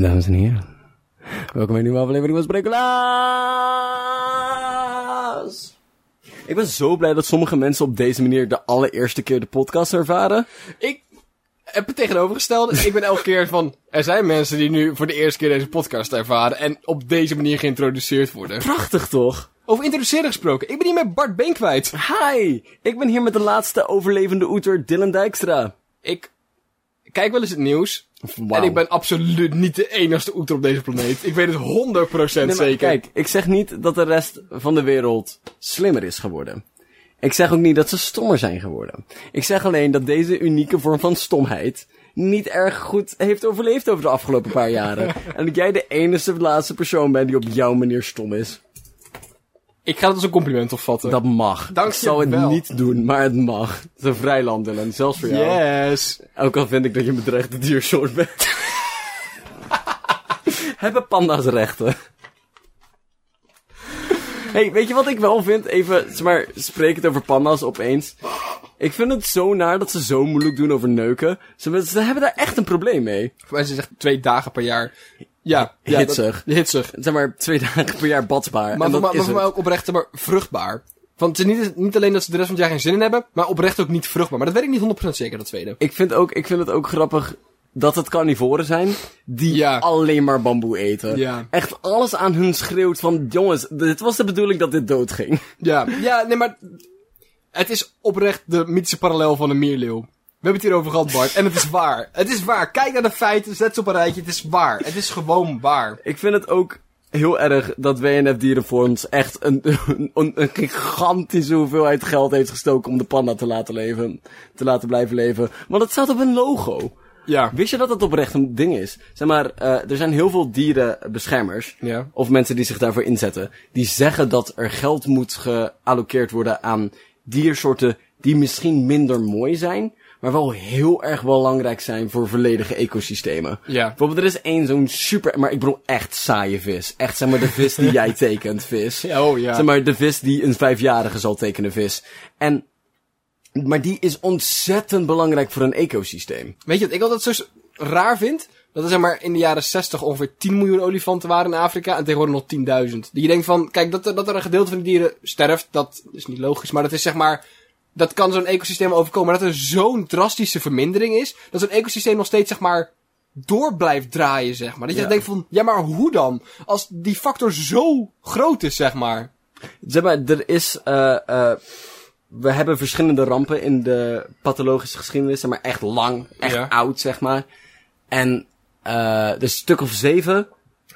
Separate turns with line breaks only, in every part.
Dames en heren, welkom bij een nieuwe aflevering van Sprekelaas. Ik ben zo blij dat sommige mensen op deze manier de allereerste keer de podcast ervaren.
Ik heb het tegenovergestelde. Ik ben elke keer van... Er zijn mensen die nu voor de eerste keer deze podcast ervaren... en op deze manier geïntroduceerd worden.
Prachtig toch?
Over introduceren gesproken. Ik ben hier met Bart Been kwijt.
Hi, ik ben hier met de laatste overlevende oeter Dylan Dijkstra.
Ik kijk wel eens het nieuws. En ik ben absoluut niet de enigste oeter op deze planeet. Ik weet het 100%
Nee,
zeker.
Kijk, ik zeg niet dat de rest van de wereld slimmer is geworden. Ik zeg ook niet dat ze stommer zijn geworden. Ik zeg alleen dat deze unieke vorm van stomheid niet erg goed heeft overleefd over de afgelopen paar jaren. en dat jij de enige laatste persoon bent die op jouw manier stom is.
Ik ga het als een compliment opvatten.
Dat mag.
Dank
ik zou het
wel.
niet doen, maar het mag. Het is een vrij land, Dylan. Zelfs voor jou.
Yes.
Ook al vind ik dat je een bedreigde diersoort bent. Hebben panda's rechten? hey, weet je wat ik wel vind? Even, zeg maar, spreek het over panda's opeens. Ik vind het zo naar dat ze zo moeilijk doen over neuken. Ze, ze hebben daar echt een probleem mee.
Voor mij zegt twee dagen per jaar. Ja. ja
Hitsig.
Dat, hitsig.
Zeg maar, twee dagen per jaar badsbaar.
Maar
en
voor,
dat
mij,
is
maar voor mij ook oprecht zeg maar, vruchtbaar. Want het is niet, niet alleen dat ze de rest van het jaar geen zin in hebben, maar oprecht ook niet vruchtbaar. Maar dat weet ik niet 100% zeker, dat tweede.
Ik vind, ook, ik vind het ook grappig dat het carnivoren zijn die
Ja.
alleen maar bamboe eten.
Ja.
Echt alles aan hun schreeuwt van, jongens, dit was de bedoeling dat dit doodging.
Ja, ja, nee, maar het is oprecht de mythische parallel van een mierleeuw. We hebben het hierover gehad, Bart. En het is waar. Het is waar. Kijk naar de feiten, zet ze op een rijtje. Het is waar. Het is gewoon waar.
Ik vind het ook heel erg dat WNF Dierenfonds echt een, een, een gigantische hoeveelheid geld heeft gestoken om de panda te laten leven. Te laten blijven leven. Want het staat op een logo.
Ja.
Wist je dat het oprecht een ding is? Zeg maar, eh, er zijn heel veel dierenbeschermers.
Ja.
Of mensen die zich daarvoor inzetten. Die zeggen dat er geld moet gealloceerd worden aan diersoorten die misschien minder mooi zijn. Maar wel heel erg belangrijk zijn voor volledige ecosystemen.
Ja.
Bijvoorbeeld, er is één zo'n super, maar ik bedoel echt saaie vis. Echt, zeg maar, de vis die jij tekent, vis.
Ja, oh ja.
Zeg maar, de vis die een vijfjarige zal tekenen, vis. En, maar die is ontzettend belangrijk voor een ecosysteem.
Weet je wat ik altijd zo raar vind? Dat er zeg maar in de jaren 60 ongeveer 10 miljoen olifanten waren in Afrika en tegenwoordig nog 10.000. Dat je denkt van, kijk, dat, er- dat er een gedeelte van de dieren sterft, dat is niet logisch, maar dat is zeg maar, dat kan zo'n ecosysteem overkomen. Maar dat er zo'n drastische vermindering is, dat zo'n ecosysteem nog steeds zeg maar door blijft draaien, zeg maar. Dat je
Ja.
denkt van, ja maar hoe dan? Als die factor zo groot is, zeg maar.
Zeg maar, er is, eh, eh, we hebben verschillende rampen in de pathologische geschiedenis, zeg maar, echt lang, echt
Ja.
oud, zeg maar. En, er is een stuk of zeven.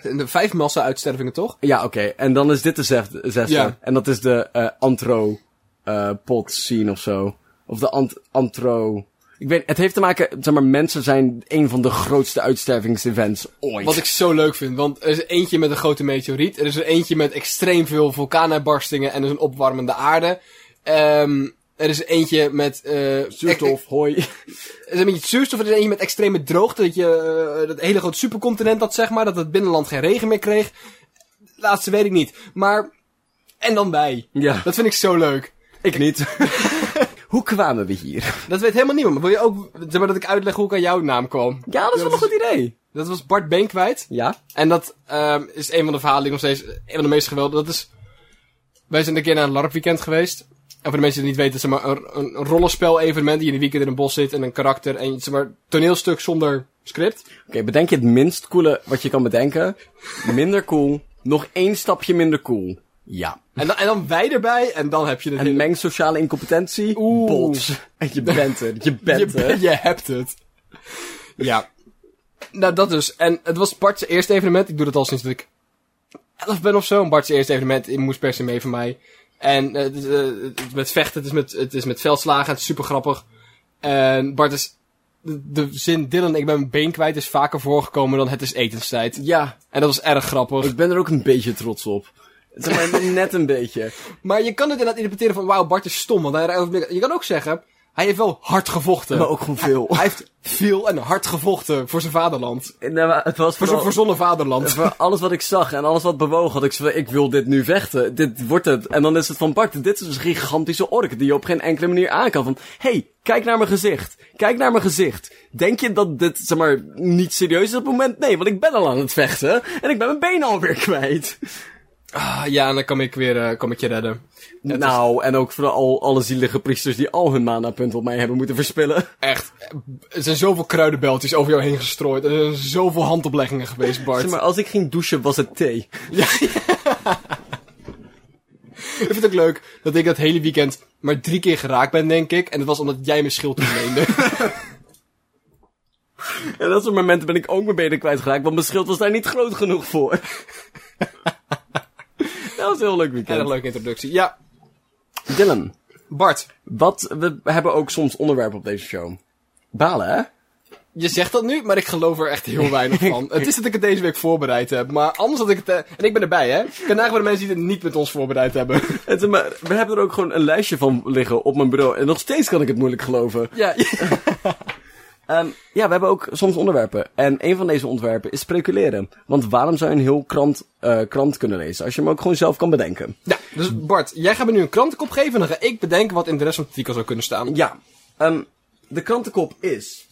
De vijf massa-uitstervingen, toch?
Ja, oké. En dan is dit de zesde. zesde.
Ja.
En dat is de, antro, eh pot scene of zo. Of de ant antro... Ik weet, het heeft te maken, zeg maar, mensen zijn een van de grootste uitstervingsevents ooit.
Wat ik zo leuk vind, want er is eentje met een grote meteoriet. Er is er eentje met extreem veel vulkaanuitbarstingen en dus een opwarmende aarde. Ehm er is eentje met... eh
Zuurstof, hoi.
Er is een beetje zuurstof, er is eentje met extreme droogte. Dat je eh, dat hele grote supercontinent had, zeg maar. Dat het binnenland geen regen meer kreeg. Laatste weet ik niet. Maar... En dan wij.
Ja,
Dat vind ik zo leuk.
Ik niet. Hoe kwamen we hier?
Dat weet helemaal niemand. Maar wil je ook zeg maar, dat ik uitleg hoe ik aan jouw naam kwam?
Ja, dat is wel een goed idee.
Dat was Bart Beenkwijt.
Ja?
En dat ehm is een van de verhalen die nog steeds een van de meest geweldige. Dat is. Wij zijn een keer naar een LARP-weekend geweest. En voor de mensen die het niet weten, zeg maar, een, een, een rollenspel-evenement die in een weekend in een bos zit en een karakter en zeg maar, toneelstuk zonder script.
Oké, bedenk je het minst coole wat je kan bedenken. Minder cool. Nog één stapje minder cool. Ja.
En dan, en dan wij erbij en dan heb je het
En
hele-
meng sociale incompetentie.
Oeh.
Bots. En je bent er. Je bent
je,
er.
je hebt het. Ja. Nou, dat dus. En het was Bart's eerste evenement. Ik doe dat al sinds dat ik 11 ben of zo. Bart's eerste evenement. Ik moest per se mee van mij. En eh, het, is, eh, het is met vechten, het is met, het is met veldslagen, het is super grappig. En Bart is... De, de zin Dylan, ik ben mijn been kwijt, is vaker voorgekomen dan het is etenstijd.
Ja.
En dat was erg grappig.
Ik ben er ook een beetje trots op. Zeg maar, net een beetje.
Maar je kan het inderdaad interpreteren van, wauw, Bart is stom. Want hij, je kan ook zeggen, Hij heeft wel hard gevochten.
Maar ook gewoon veel.
Hij heeft veel en hard gevochten voor zijn vaderland.
Nee, maar het was
Voor zijn
vooral...
verzonnen vaderland.
Voor alles wat ik zag en alles wat bewoog, had ik zo ik wil dit nu vechten. Dit wordt het. En dan is het van, Bart, dit is een gigantische ork die je op geen enkele manier aan kan. Van, hey, kijk naar mijn gezicht. Kijk naar mijn gezicht. Denk je dat dit, zeg maar, niet serieus is op het moment? Nee, want ik ben al aan het vechten. En ik ben mijn benen alweer kwijt.
Ah, ja, en dan kom ik weer, eh, kom ik je redden. Het is
nou, en ook vooral alle zielige priesters die al hun mana-punten op mij hebben moeten verspillen.
echt, er zijn zoveel kruidenbeltjes over jou heen gestrooid. Er zijn zoveel handopleggingen geweest, Bart.
Zeg maar, als ik ging douchen, was het thee.
Ik vind het ook leuk dat ik dat hele weekend maar drie keer geraakt ben, denk ik. En dat was omdat jij mijn schild toeleende.
En dat soort momenten ben ik ook mijn benen kwijtgeraakt, want mijn schild was daar niet groot genoeg voor. Dat was een heel leuk weekend.
Erg leuke introductie. Ja,
Dylan,
Bart,
wat, we hebben ook soms onderwerpen op deze show. Balen, hè?
je zegt dat nu, maar ik geloof er echt heel weinig van. het is dat ik het deze week voorbereid heb, maar anders had ik het... eh, en ik ben erbij, hè? Ik kan nagaan de mensen die het niet met ons voorbereid hebben.
Het, maar, we hebben er ook gewoon een lijstje van liggen op mijn bureau. En nog steeds kan ik het moeilijk geloven.
ja,
Ehm, ja, we hebben ook soms onderwerpen. En een van deze onderwerpen is speculeren. Want waarom zou je een heel krant, eh, krant kunnen lezen als je hem ook gewoon zelf kan bedenken?
ja, dus Bart, jij gaat me nu een krantenkop geven en dan ga ik bedenken wat in de rest van het artikel zou kunnen staan.
Ja, ehm, de krantenkop is...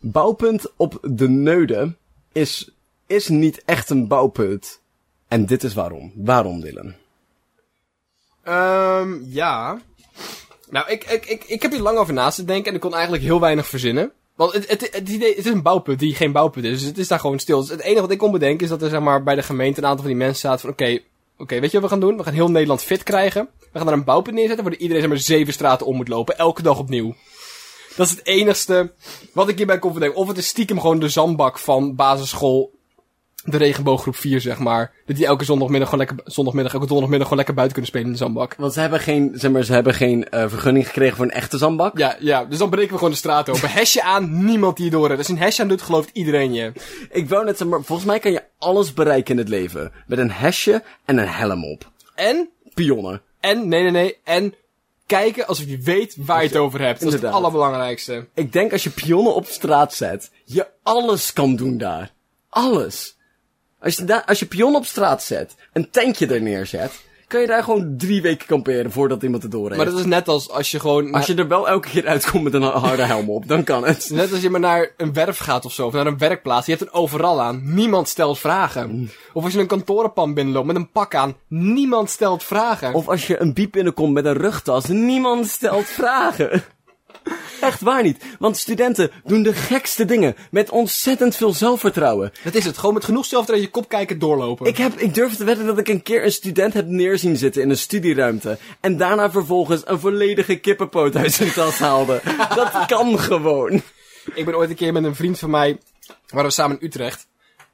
Bouwpunt op de Neude is, is niet echt een bouwpunt. En dit is waarom. Waarom, Dylan?
Ehm, ja. Nou, ik, ik, ik, ik heb hier lang over naast te denken en ik kon eigenlijk heel weinig verzinnen. Want het, het, het, idee, het is een bouwpunt die geen bouwpunt is, dus het is daar gewoon stil. Dus het enige wat ik kon bedenken is dat er zeg maar, bij de gemeente een aantal van die mensen staat van oké, oké, weet je wat we gaan doen? We gaan heel Nederland fit krijgen. We gaan daar een bouwpunt neerzetten waar iedereen zeg maar zeven straten om moet lopen, elke dag opnieuw. Dat is het enigste wat ik hierbij kon bedenken. Of het is stiekem gewoon de zandbak van basisschool de regenbooggroep 4, zeg maar. Dat die elke zondagmiddag gewoon lekker, zondagmiddag, elke donderdagmiddag gewoon lekker buiten kunnen spelen in de zandbak.
Want ze hebben geen, zeg maar, ze hebben geen eh, vergunning gekregen voor een echte zandbak.
Ja, ja, dus dan breken we gewoon de straat open. Hesje aan, niemand die je door heeft. Als je een hesje aan doet, gelooft iedereen je.
Ik wou net zeggen, maar volgens mij kan je alles bereiken in het leven. Met een hesje en een helm op.
En,
Pionnen.
en, nee, nee, nee, en kijken alsof je weet waar je het over hebt. Dat is het allerbelangrijkste.
Ik denk als je pionnen op straat zet, je alles kan doen daar. Alles. Als je, als je pionnen op straat zet, een tentje er neerzet, kan je daar gewoon drie weken kamperen voordat iemand het door heeft.
Maar dat is net als als je gewoon...
Als je er wel elke keer uitkomt met een harde helm op, dan kan het.
Net als je maar naar een werf gaat of zo, of naar een werkplaats. Je hebt een overal aan. Niemand stelt vragen. Of als je een kantorenpan binnenloopt met een pak aan. Niemand stelt vragen.
Of als je een biep binnenkomt met een rugtas, niemand stelt vragen. Echt waar niet. Want studenten doen de gekste dingen met ontzettend veel zelfvertrouwen.
Dat is het. Gewoon met genoeg zelfvertrouwen je kop kijken doorlopen.
Ik, heb, ik durf te wedden dat ik een keer een student heb neerzien zitten in een studieruimte. En daarna vervolgens een volledige kippenpoot uit zijn tas haalde. Dat kan gewoon.
Ik ben ooit een keer met een vriend van mij, waren we samen in Utrecht.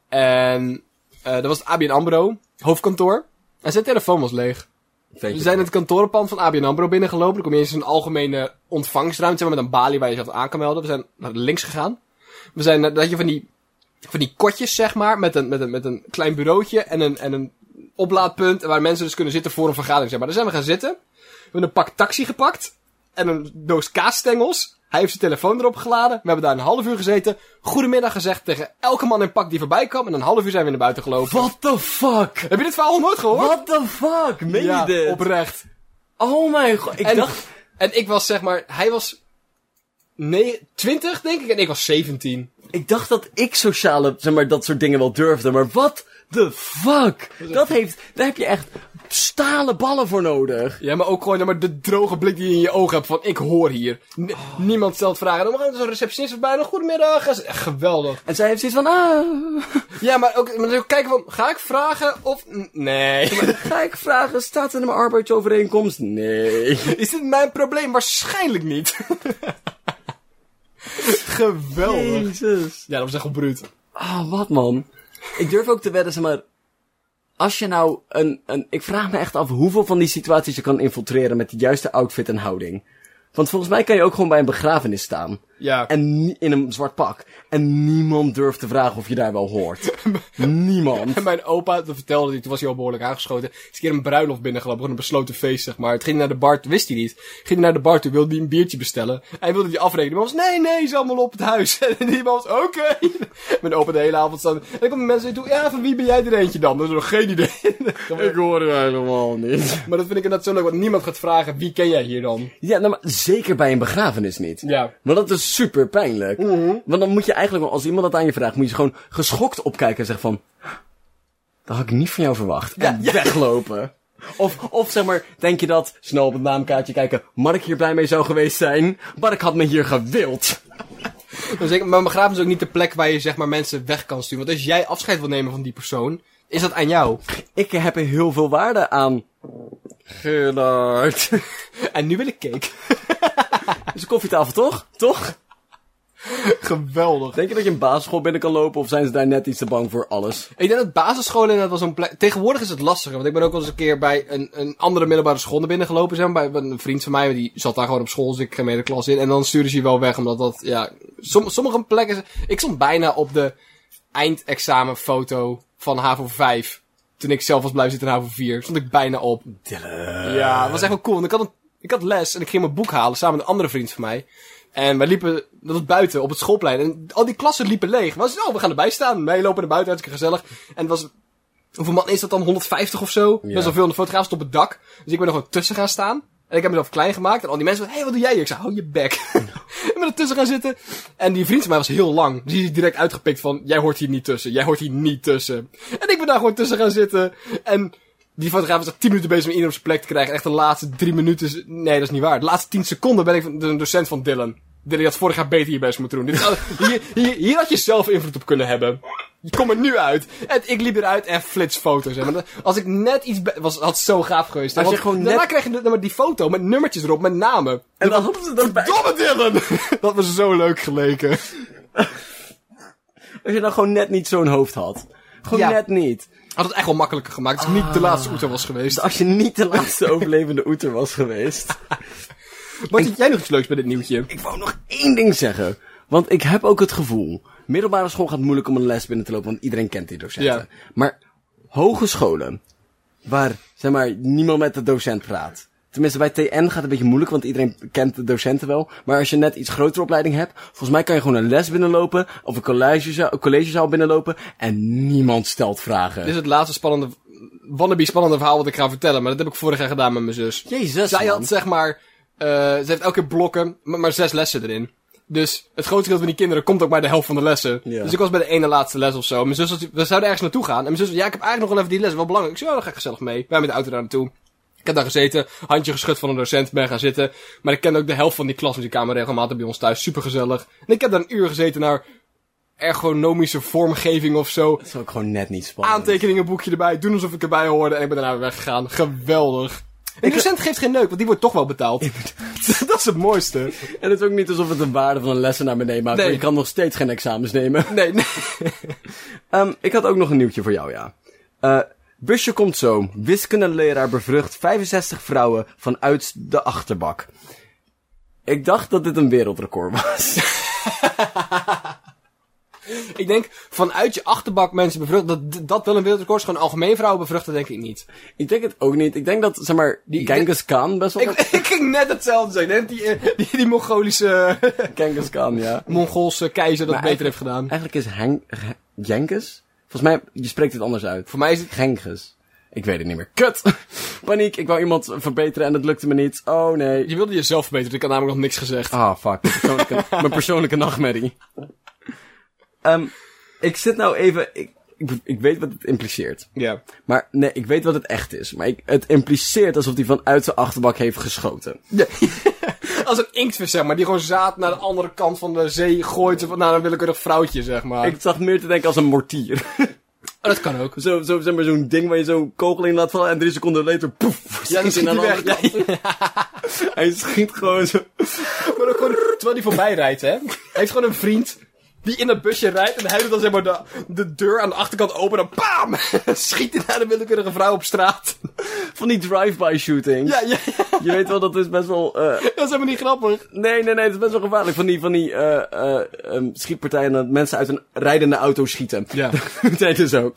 En eh dat was het ABN AMRO, hoofdkantoor. En zijn telefoon was leeg. We zijn in het kantorenpand van ABN AMRO binnengelopen. Dan kom je eens in een algemene ontvangstruimte met een balie waar je jezelf aan kan melden. We zijn naar links gegaan. We zijn, naar- dat je van die, van die kotjes, zeg maar, met een, met een, met een klein bureautje en een, en een oplaadpunt. Waar mensen dus kunnen zitten voor een vergadering, zeg maar. Daar zijn we gaan zitten. We hebben een pak taxi gepakt. En een doos kaasstengels. Hij heeft zijn telefoon erop geladen. We hebben daar een half uur gezeten. Goedemiddag gezegd tegen elke man in pak die voorbij kwam. En een half uur zijn we naar buiten gelopen.
What the fuck?
Heb je dit verhaal nog nooit gehoord?
What the fuck? Meen
ja,
je dit?
oprecht.
Oh mijn god. Ik
En,
dacht...
en ik was zeg maar, hij was nee, 20 denk ik en ik was 17.
Ik dacht dat ik sociale, zeg maar, dat soort dingen wel durfde, maar what the fuck? Dat heeft, daar heb je echt stalen ballen voor nodig.
Ja, maar ook gewoon maar de droge blik die je in je ogen hebt van ik hoor hier. N- Niemand stelt vragen. Dan gaat zo'n receptionist voorbij. Nou, goedemiddag. Echt geweldig.
En zij heeft zoiets van, ah,
Ja, maar ook, maar dan ook kijken van, ga ik vragen of... Nee.
ga ik vragen, staat er in mijn arbeidsovereenkomst? Nee.
Is dit mijn probleem? Waarschijnlijk niet. geweldig.
Jezus.
Ja, dat was echt bruut.
Ah, wat man. Ik durf ook te wedden, zeg maar, als je nou een, een, ik vraag me echt af hoeveel van die situaties je kan infiltreren met de juiste outfit en houding. Want volgens mij kan je ook gewoon bij een begrafenis staan.
Ja.
En in een zwart pak. En niemand durft te vragen of je daar wel hoort. niemand.
En mijn opa, dat vertelde hij, toen was hij al behoorlijk aangeschoten. Is een keer een bruiloft binnengelopen, gewoon een besloten feest, zeg maar. Het ging naar de bar, wist hij niet. Ging hij naar de bar toe, wilde hij een biertje bestellen. Hij wilde die afrekenen, maar was, nee, nee, is allemaal op het huis. En die man was, oké. Mijn opa de hele avond staan. En dan kwamen mensen toe, ja, van wie ben jij er eentje dan? Dat is nog geen idee.
Ik hoor het helemaal niet.
maar dat vind ik inderdaad zo leuk, want niemand gaat vragen, wie ken jij hier dan?
Ja, nou, maar zeker bij een begrafenis niet.
Ja.
Maar dat is super pijnlijk. Want dan moet je eigenlijk, als iemand dat aan je vraagt, moet je gewoon geschokt opkijken en zeggen van... Dat had ik niet van jou verwacht.
Ja,
en
ja.
weglopen. Of, of zeg maar, denk je dat, snel op het naamkaartje kijken, Mark hier blij mee zou geweest zijn? Mark had me hier gewild.
Maar zeker, maar een begrafenis is ook niet de plek waar je zeg maar mensen weg kan sturen. Want als jij afscheid wil nemen van die persoon, is dat aan jou.
Ik heb er heel veel waarde aan. Gerard.
En nu wil ik cake.
is een koffietafel toch? Toch?
Geweldig.
Denk je dat je een basisschool binnen kan lopen of zijn ze daar net iets te bang voor alles?
Ik denk dat basisscholen inderdaad wel zo'n plek... Tegenwoordig is het lastiger, want ik ben ook wel eens een keer bij een, een andere middelbare school naar binnen gelopen. Zeg maar, bij een vriend van mij, die zat daar gewoon op school, dus ik ging mee de klas in. En dan sturen ze je wel weg, omdat dat, ja... Som, sommige plekken... Ik stond bijna op de eindexamenfoto van HAVO 5. Toen ik zelf was blijven zitten in HAVO 4. Stond ik bijna op. Ja, het was echt wel cool. Want ik had, een, ik had les en ik ging mijn boek halen samen met een andere vriend van mij. En wij liepen, dat was buiten, op het schoolplein. En al die klassen liepen leeg. Maar we oh, we gaan erbij staan. Wij lopen naar buiten, hartstikke gezellig. En het was, hoeveel man is dat dan? 150 of zo?
Ja.
Best wel veel. En de fotograaf stond op het dak. Dus ik ben er gewoon tussen gaan staan. En ik heb mezelf klein gemaakt. En al die mensen van, hé, hey, wat doe jij hier? Ik zei, hou je bek. ik ben er tussen gaan zitten. En die vriend van mij was heel lang. Dus die is direct uitgepikt van, jij hoort hier niet tussen. Jij hoort hier niet tussen. En ik ben daar gewoon tussen gaan zitten. En die fotograaf was echt 10 minuten bezig om iedereen op zijn plek te krijgen. Echt de laatste drie minuten. Nee, dat is niet waar. De laatste 10 seconden ben ik de docent van Dylan. Dylan, had vorig jaar beter je best moeten doen. Dit is hier, hier, hier had je zelf invloed op kunnen hebben. Je kom er nu uit. En ik liep eruit en flits foto's. hè. Maar dat- als ik net iets was, had zo gaaf geweest. hè.
Als je
Want
gewoon
daarna kreeg je de- die foto met nummertjes erop, met namen.
En dan hadden ze dat bij.
Domme Dylan! dat was zo leuk geleken.
Als je dan gewoon net niet zo'n hoofd had. Gewoon
Ja.
net niet.
Had het echt wel makkelijker gemaakt als ik niet de laatste oeter was geweest.
Als je niet de laatste overlevende oeter was geweest.
Wat vind jij nog iets leuks bij dit nieuwtje?
Ik wou nog één ding zeggen. Want ik heb ook het gevoel. Middelbare school gaat moeilijk om een les binnen te lopen, want iedereen kent die docenten.
Ja.
Maar hogescholen, waar zeg maar niemand met de docent praat. Tenminste, bij TN gaat het een beetje moeilijk, want iedereen kent de docenten wel. Maar als je net iets grotere opleiding hebt, volgens mij kan je gewoon een les binnenlopen, of een collegezaal, een collegezaal binnenlopen, en niemand stelt vragen.
Dit is het laatste spannende, wannabe spannende verhaal wat ik ga vertellen. Maar dat heb ik vorig jaar gedaan met mijn zus.
Jezus,
Zij
man.
had zeg maar, eh, ze heeft elke keer blokken, maar, maar zes lessen erin. Dus het grootste deel van die kinderen komt ook bij de helft van de lessen.
Ja.
Dus ik was bij de ene laatste les of zo. Mijn zus, was, we zouden ergens naartoe gaan. En mijn zus zei, ja, ik heb eigenlijk nog wel even die les, wel belangrijk. Ik zei, ja, dan ga ik gezellig mee. Wij met de auto daar naartoe. Ik heb daar gezeten, handje geschud van een docent, ben gaan zitten. Maar ik kende ook de helft van die klas, want die kamer regelmatig bij ons thuis. Super gezellig. En ik heb daar een uur gezeten naar ergonomische vormgeving of zo.
Dat is ook gewoon net niet spannend.
Aantekeningenboekje erbij, doen alsof ik erbij hoorde en ik ben daarna weer weggegaan. Geweldig. En de docent geeft geen neuk, want die wordt toch wel betaald. dat is het mooiste.
En het is ook niet alsof het de waarde van een lessen naar beneden maakt,
Nee.
maar je kan nog steeds geen examens nemen.
Nee, nee.
Ehm, ik had ook nog een nieuwtje voor jou, ja. Eh, busje komt zo. Wiskundeleraar bevrucht 65 vrouwen vanuit de achterbak. Ik dacht dat dit een wereldrecord was.
Ik denk, vanuit je achterbak mensen bevruchten, dat dat wel een wereldrecord is. Gewoon algemeen vrouwen bevruchten, denk ik niet.
ik denk het ook niet. Ik denk dat, zeg maar,
Die-
Genghis Khan best wel...
Ik, ik ging net hetzelfde zeggen. Net die, eh, die, die Mongolische,
Genghis Khan, ja.
Mongoolse keizer dat
Maar
beter heeft gedaan.
Eigenlijk is Heng... Ge- Genghis? Volgens mij, je spreekt het anders uit.
Voor mij is het...
Genghis. Ik weet het niet meer. Kut! Paniek, ik wou iemand verbeteren en het lukte me niet. Oh nee.
Je wilde jezelf verbeteren, ik had namelijk nog niks gezegd.
Ah, fuck. Mijn persoonlijke, mijn persoonlijke nachtmerrie. Ehm, ik zit nou even... Ik, ik, ik weet wat het impliceert.
Ja.
Maar nee, ik weet wat het echt is. Maar ik, het impliceert alsof hij vanuit zijn achterbak heeft geschoten.
ja. Als een inktvis, zeg maar, die gewoon zaad naar de andere kant van de zee gooit. Naar een willekeurig vrouwtje, zeg maar.
Ik zag meer te denken als een mortier.
Oh, dat kan ook.
zo, zo, zeg maar, zo'n ding waar je zo'n kogel in laat vallen en drie seconden later, poef,
Ja,
schiet hij de andere. Hij schiet gewoon zo.
Maar ook gewoon, terwijl hij voorbij rijdt, hè. Hij heeft gewoon een vriend die in dat busje rijdt. En hij doet dan zeg maar de, de deur aan de achterkant open. En dan bam! Schiet hij naar de willekeurige vrouw op straat.
Van die drive-by shooting.
Ja, ja, ja.
Je weet wel, dat is best wel... eh,
Dat is helemaal niet grappig.
nee, nee, nee, het is best wel gevaarlijk. Van die, van die eh, eh, ehm, schietpartijen dat mensen uit een rijdende auto schieten.
Ja.
Dat dus ook.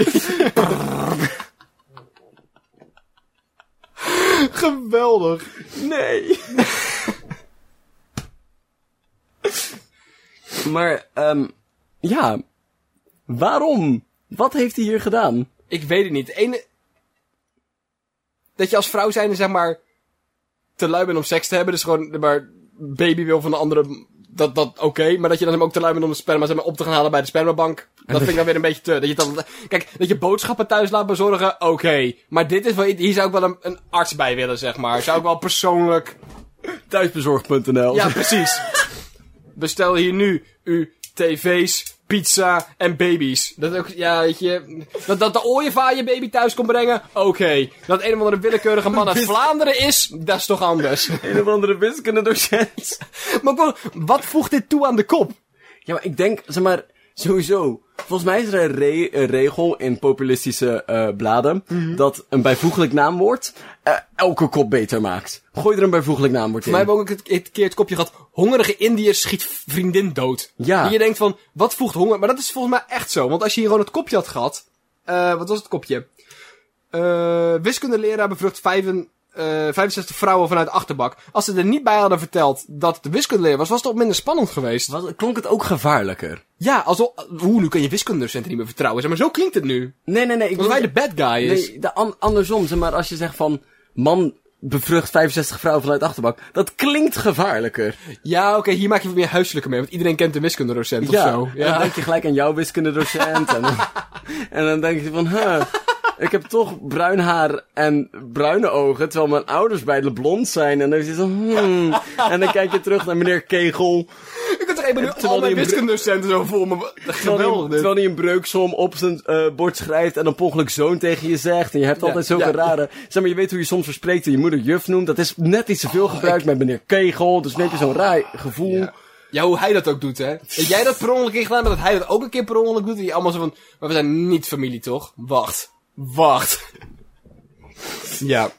Geweldig.
Nee. maar, ehm ja. Waarom? Wat heeft hij hier gedaan?
Ik weet het niet. Ene... Dat je als vrouw zijnde, zeg maar, te lui bent om seks te hebben. Dus gewoon, maar, baby wil van de andere, dat, dat oké. Maar dat je dan hem ook te lui bent om de sperma zeg maar, op te gaan halen bij de spermabank. Dat vind ik dan weer een beetje te. Dat je dan, kijk, dat je boodschappen thuis laat bezorgen, oké. Maar dit is wel, hier zou ik wel een, een arts bij willen, zeg maar. Zou ik wel persoonlijk...
Thuisbezorgd.nl
Ja, precies. Bestel hier nu uw tv's, pizza en baby's. Dat ook, ja, weet je. Dat, dat de ooievaar je baby thuis komt brengen, oké. Dat een of andere willekeurige man uit Vlaanderen is, dat is toch anders.
Een of andere wiskundedocent.
maar wat voegt dit toe aan de kop?
Ja, maar ik denk, zeg maar, sowieso. Volgens mij is er een, re- een regel in populistische eh, bladen. Dat een bijvoeglijk naamwoord eh, elke kop beter maakt. Gooi er een bijvoeglijk naamwoord in.
Wij hebben ook het, het keer het kopje gehad, hongerige Indiër schiet vriendin dood.
Ja.
En je denkt van, wat voegt honger? Maar dat is volgens mij echt zo. Want als je hier gewoon het kopje had gehad, eh wat was het kopje? Eh wiskundeleraar bevrucht vijven, eh 65 vrouwen vanuit de achterbak. Als ze er niet bij hadden verteld dat het de wiskundeleraar was, was het ook minder spannend geweest.
Klonk het ook gevaarlijker?
Ja, alsof, hoe, nu kan je wiskundedocenten niet meer vertrouwen. Zeg maar, zo klinkt het nu.
Nee, nee, nee. Ik
Alsof wij de bad guy is.
Nee, de an- andersom. Zeg maar, als je zegt van... Man bevrucht 65 vrouwen vanuit de achterbak. Dat klinkt gevaarlijker.
Ja, oké, hier maak je wat meer huiselijke mee, want iedereen kent de wiskundedocent of zo.
En dan denk je gelijk aan jouw wiskundedocent. en, dan, en dan denk je van... Huh, ik heb toch bruin haar en bruine ogen. Terwijl mijn ouders beide blond zijn. En dan is je zo... Hmm. En dan kijk je terug naar meneer Kegel.
Ik kan toch even nu al mijn wiskundedocenten zo voor me.
Terwijl
Geweldig
terwijl hij een breuksom op zijn eh, bord schrijft en dan ongeluk zoon tegen je zegt. En je hebt
Ja,
altijd zulke
ja.
rare... Zeg maar, je weet hoe je soms verspreekt en je moeder juf noemt. Dat is net iets te veel gebruikt met meneer Kegel. Dus heb je zo'n raar gevoel.
Ja. Ja, hoe hij dat ook doet, hè. Dat jij dat per ongeluk heeft gedaan, maar dat hij dat ook een keer per ongeluk doet. En je allemaal zo van, maar we zijn niet familie, toch? Wacht. Wacht. ja.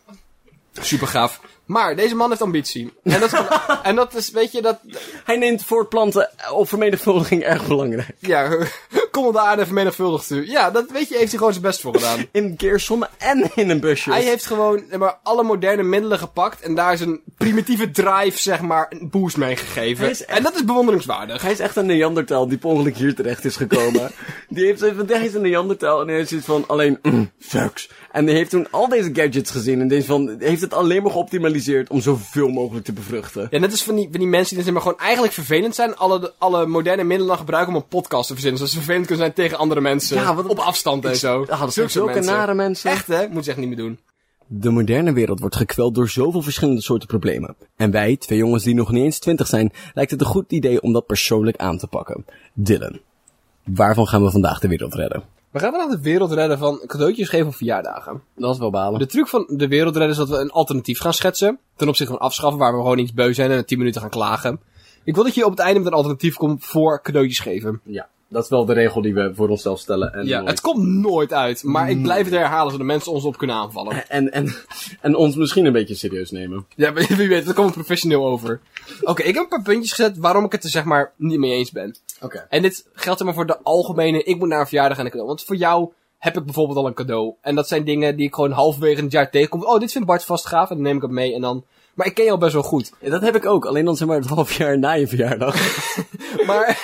Super gaaf. Maar deze man heeft ambitie. En dat is, en dat is weet je, dat...
Hij neemt voortplanten op vermenigvuldiging erg belangrijk.
Ja, kom op de aarde vermenigvuldigd u. Ja, dat weet je, heeft hij gewoon zijn best voor gedaan.
In keersommen en in een busje.
Hij heeft gewoon maar, alle moderne middelen gepakt en daar zijn primitieve drive, zeg maar, een boost mee gegeven.
Is echt-
En dat is bewonderingswaardig.
Hij is echt een Neandertal die per ongeluk hier terecht is gekomen. die heeft zoiets van, hij is een Neandertal en hij heeft zoiets van, alleen, mm, seks. En die heeft toen al deze gadgets gezien en deze van, heeft het alleen maar geoptimaliseerd om zoveel mogelijk te bevruchten.
Ja, net als van die, van die mensen die zeg maar, gewoon eigenlijk vervelend zijn. Alle, alle moderne middelen gebruiken om een podcast te verzinnen. Zodat ze vervelend kunnen zijn tegen andere mensen.
Ja, wat-
op afstand en zo.
Ah, dat zijn
Zulke
zulke
mensen.
nare mensen.
Echt hè? Moet ze echt niet meer doen.
De moderne wereld wordt gekweld door zoveel verschillende soorten problemen. En wij, twee jongens die nog niet eens twintig zijn, lijkt het een goed idee om dat persoonlijk aan te pakken. Dylan, waarvan gaan we vandaag de wereld redden?
We gaan vandaag de wereld redden van cadeautjes geven op verjaardagen.
Dat is wel balen.
De truc van de wereld redden is dat we een alternatief gaan schetsen. Ten opzichte van afschaffen, waar we gewoon iets beu zijn en in 10 minuten gaan klagen. Ik wil dat je op het einde met een alternatief komt voor cadeautjes geven.
Ja, dat is wel de regel die we voor onszelf stellen. En,
Ja,
nooit-
het komt nooit uit, maar ik blijf het herhalen zodat mensen ons op kunnen aanvallen.
en, en, en ons misschien een beetje serieus nemen.
Ja, wie wie weet, dat komt professioneel over. Oké, ik heb een paar puntjes gezet waarom ik het er zeg maar niet mee eens ben.
Oké.
En dit geldt zeg maar voor de algemene, ik moet naar een verjaardag en een cadeau. Want voor jou heb ik bijvoorbeeld al een cadeau. En dat zijn dingen die ik gewoon halverwege het jaar tegenkom. Oh, dit vindt Bart vast gaaf en dan neem ik het mee en dan... Maar ik ken je al best wel goed.
Ja, dat heb ik ook, alleen dan zeg maar het half jaar na je verjaardag.
Maar...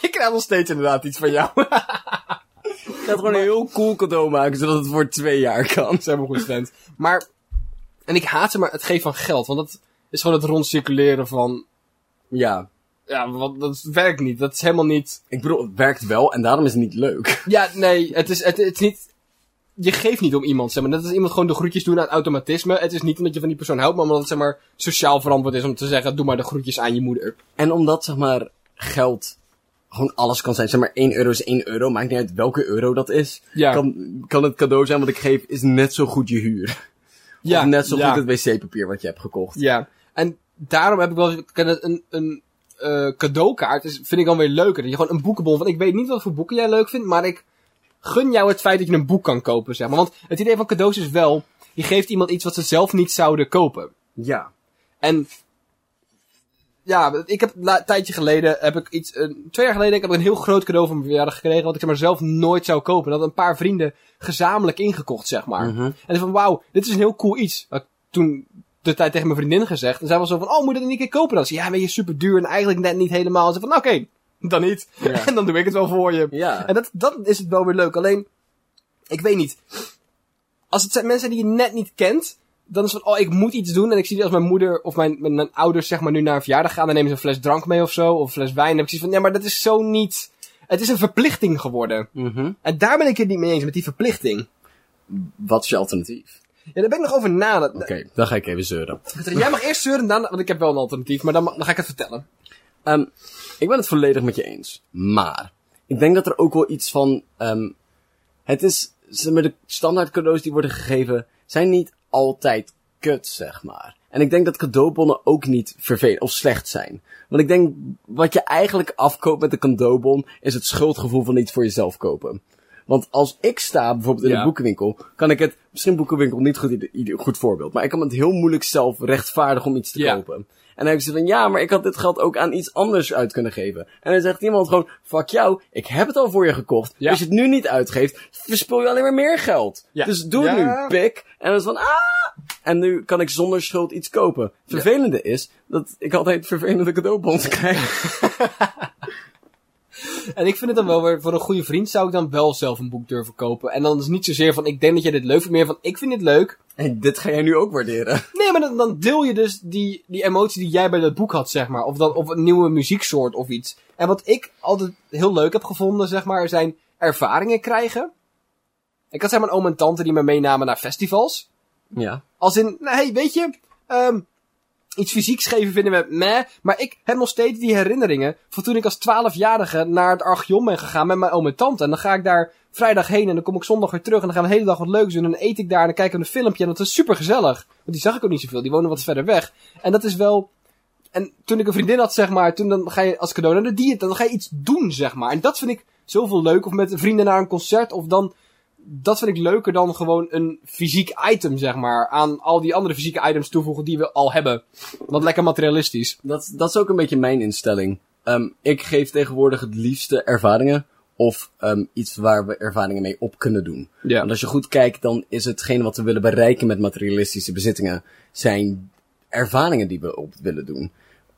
ik krijg nog steeds inderdaad iets van jou.
Ik ga het gewoon een heel cool cadeau maken, zodat het voor twee jaar kan.
Is helemaal goed, Stent. Maar... En ik haat zeg maar het geven van geld. Want dat is gewoon het rondcirculeren van...
Ja,
Ja, wat, dat werkt niet. Dat is helemaal niet...
ik bedoel, het werkt wel en daarom is het niet leuk.
Ja, nee, het is, het, het is niet... Je geeft niet om iemand, zeg maar. Dat is iemand gewoon de groetjes doen uit automatisme. Het is niet omdat je van die persoon houdt, maar omdat het, zeg maar, sociaal verantwoord is om te zeggen, doe maar de groetjes aan je moeder.
En omdat, zeg maar, geld gewoon alles kan zijn. Zeg maar, 1 euro is 1 euro, maakt niet uit welke euro dat is.
Ja.
Kan, kan het cadeau zijn wat ik geef, is net zo goed je huur.
Ja,
of net zo
ja,
goed het wc-papier wat je hebt gekocht.
Ja. En daarom heb ik wel, ik ken het, een, een eh, cadeaukaart is, vind ik dan weer leuker. Dat je gewoon een boekenbon van, ik weet niet wat voor boeken jij leuk vindt, maar ik gun jou het feit dat je een boek kan kopen, zeg maar. Want het idee van cadeaus is wel, je geeft iemand iets wat ze zelf niet zouden kopen.
Ja.
En ja, ik heb een tijdje geleden, heb ik iets, een, twee jaar geleden denk ik, heb ik een heel groot cadeau van mijn verjaardag gekregen, wat ik zeg maar zelf nooit zou kopen. Dat een paar vrienden gezamenlijk ingekocht, zeg maar.
Mhm.
En van, wauw, dit is een heel cool iets. Toen de tijd tegen mijn vriendin gezegd. En zij was zo van, oh, moet je dat niet een keer kopen dan? Ze zei, ja, weet je, super duur en eigenlijk net niet helemaal. En ze van, nou, oké, dan niet.
Ja.
en dan doe ik het wel voor je.
Ja.
En dat, dat is het wel weer leuk. Alleen, ik weet niet. Als het zijn mensen die je net niet kent, dan is het van, oh, ik moet iets doen. En ik zie die als mijn moeder of mijn, mijn, mijn ouders, zeg maar, nu naar een verjaardag gaan. Dan nemen ze een fles drank mee of zo, of een fles wijn. Dan heb ik zoiets van, ja, maar dat is zo niet... Het is een verplichting geworden.
Mhm.
En daar ben ik het niet mee eens, met die verplichting.
Wat is je alternatief?
Ja, daar ben ik nog over na.
Oké, dan ga ik even zeuren.
Jij mag eerst zeuren, dan, want ik heb wel een alternatief, maar dan, ga ik het vertellen.
Ehm, ik ben het volledig met je eens. Maar, ik denk dat er ook wel iets van, ehm, het is, maar, de standaard cadeaus die worden gegeven, zijn niet altijd kut, zeg maar. En ik denk dat cadeaubonnen ook niet vervelend of slecht zijn. Want ik denk, wat je eigenlijk afkoopt met een cadeaubon, is het schuldgevoel van iets voor jezelf kopen. Want als ik sta, bijvoorbeeld in
Ja.
een boekenwinkel, kan ik het, misschien boekenwinkel niet goed, goed voorbeeld, maar ik kan het heel moeilijk zelf rechtvaardigen om iets te
Ja.
kopen. En dan heb ik ze van, ja, maar ik had dit geld ook aan iets anders uit kunnen geven. En dan zegt iemand gewoon, fuck jou, ik heb het al voor je gekocht.
Ja.
Als je het nu niet uitgeeft, verspil je alleen maar meer geld.
Ja.
Dus doe het
Ja.
nu, pik. En dan is van, ah! En nu kan ik zonder schuld iets kopen. Vervelende is, dat ik altijd vervelende cadeaubons krijg.
En ik vind het dan wel weer, voor een goede vriend zou ik dan wel zelf een boek durven kopen. En dan is het niet zozeer van, ik denk dat jij dit leuk vindt, meer van, ik vind dit leuk.
En dit ga jij nu ook waarderen.
Nee, maar dan, dan deel je dus die, die emotie die jij bij dat boek had, zeg maar. Of dan, of een nieuwe muzieksoort of iets. En wat ik altijd heel leuk heb gevonden, zeg maar, zijn ervaringen krijgen. Ik had zeg maar een oom en tante die me meenamen naar festivals.
Ja.
Als in, nou, hey, weet je, ehm, iets fysieks geven vinden we meh. Maar ik heb nog steeds die herinneringen van toen ik als 12-jarige naar het Archeon ben gegaan met mijn oom en tante. En dan ga ik daar vrijdag heen en dan kom ik zondag weer terug en dan gaan we de hele dag wat leuks doen. En dan eet ik daar en dan kijken we een filmpje en dat is super gezellig. Want die zag ik ook niet zoveel, die wonen wat verder weg. En dat is wel... En toen ik een vriendin had, zeg maar, toen dan ga je als cadeau naar de dieet, dan ga je iets doen, zeg maar. En dat vind ik zoveel leuk. Of met vrienden naar een concert, of dan dat vind ik leuker dan gewoon een fysiek item, zeg maar. Aan al die andere fysieke items toevoegen die we al hebben. Wat lekker materialistisch.
Dat, dat is ook een beetje mijn instelling. Ehm, ik geef tegenwoordig het liefste ervaringen. Of ehm, iets waar we ervaringen mee op kunnen doen.
Ja.
Want als je goed kijkt, dan is hetgeen wat we willen bereiken met materialistische bezittingen, zijn ervaringen die we op willen doen.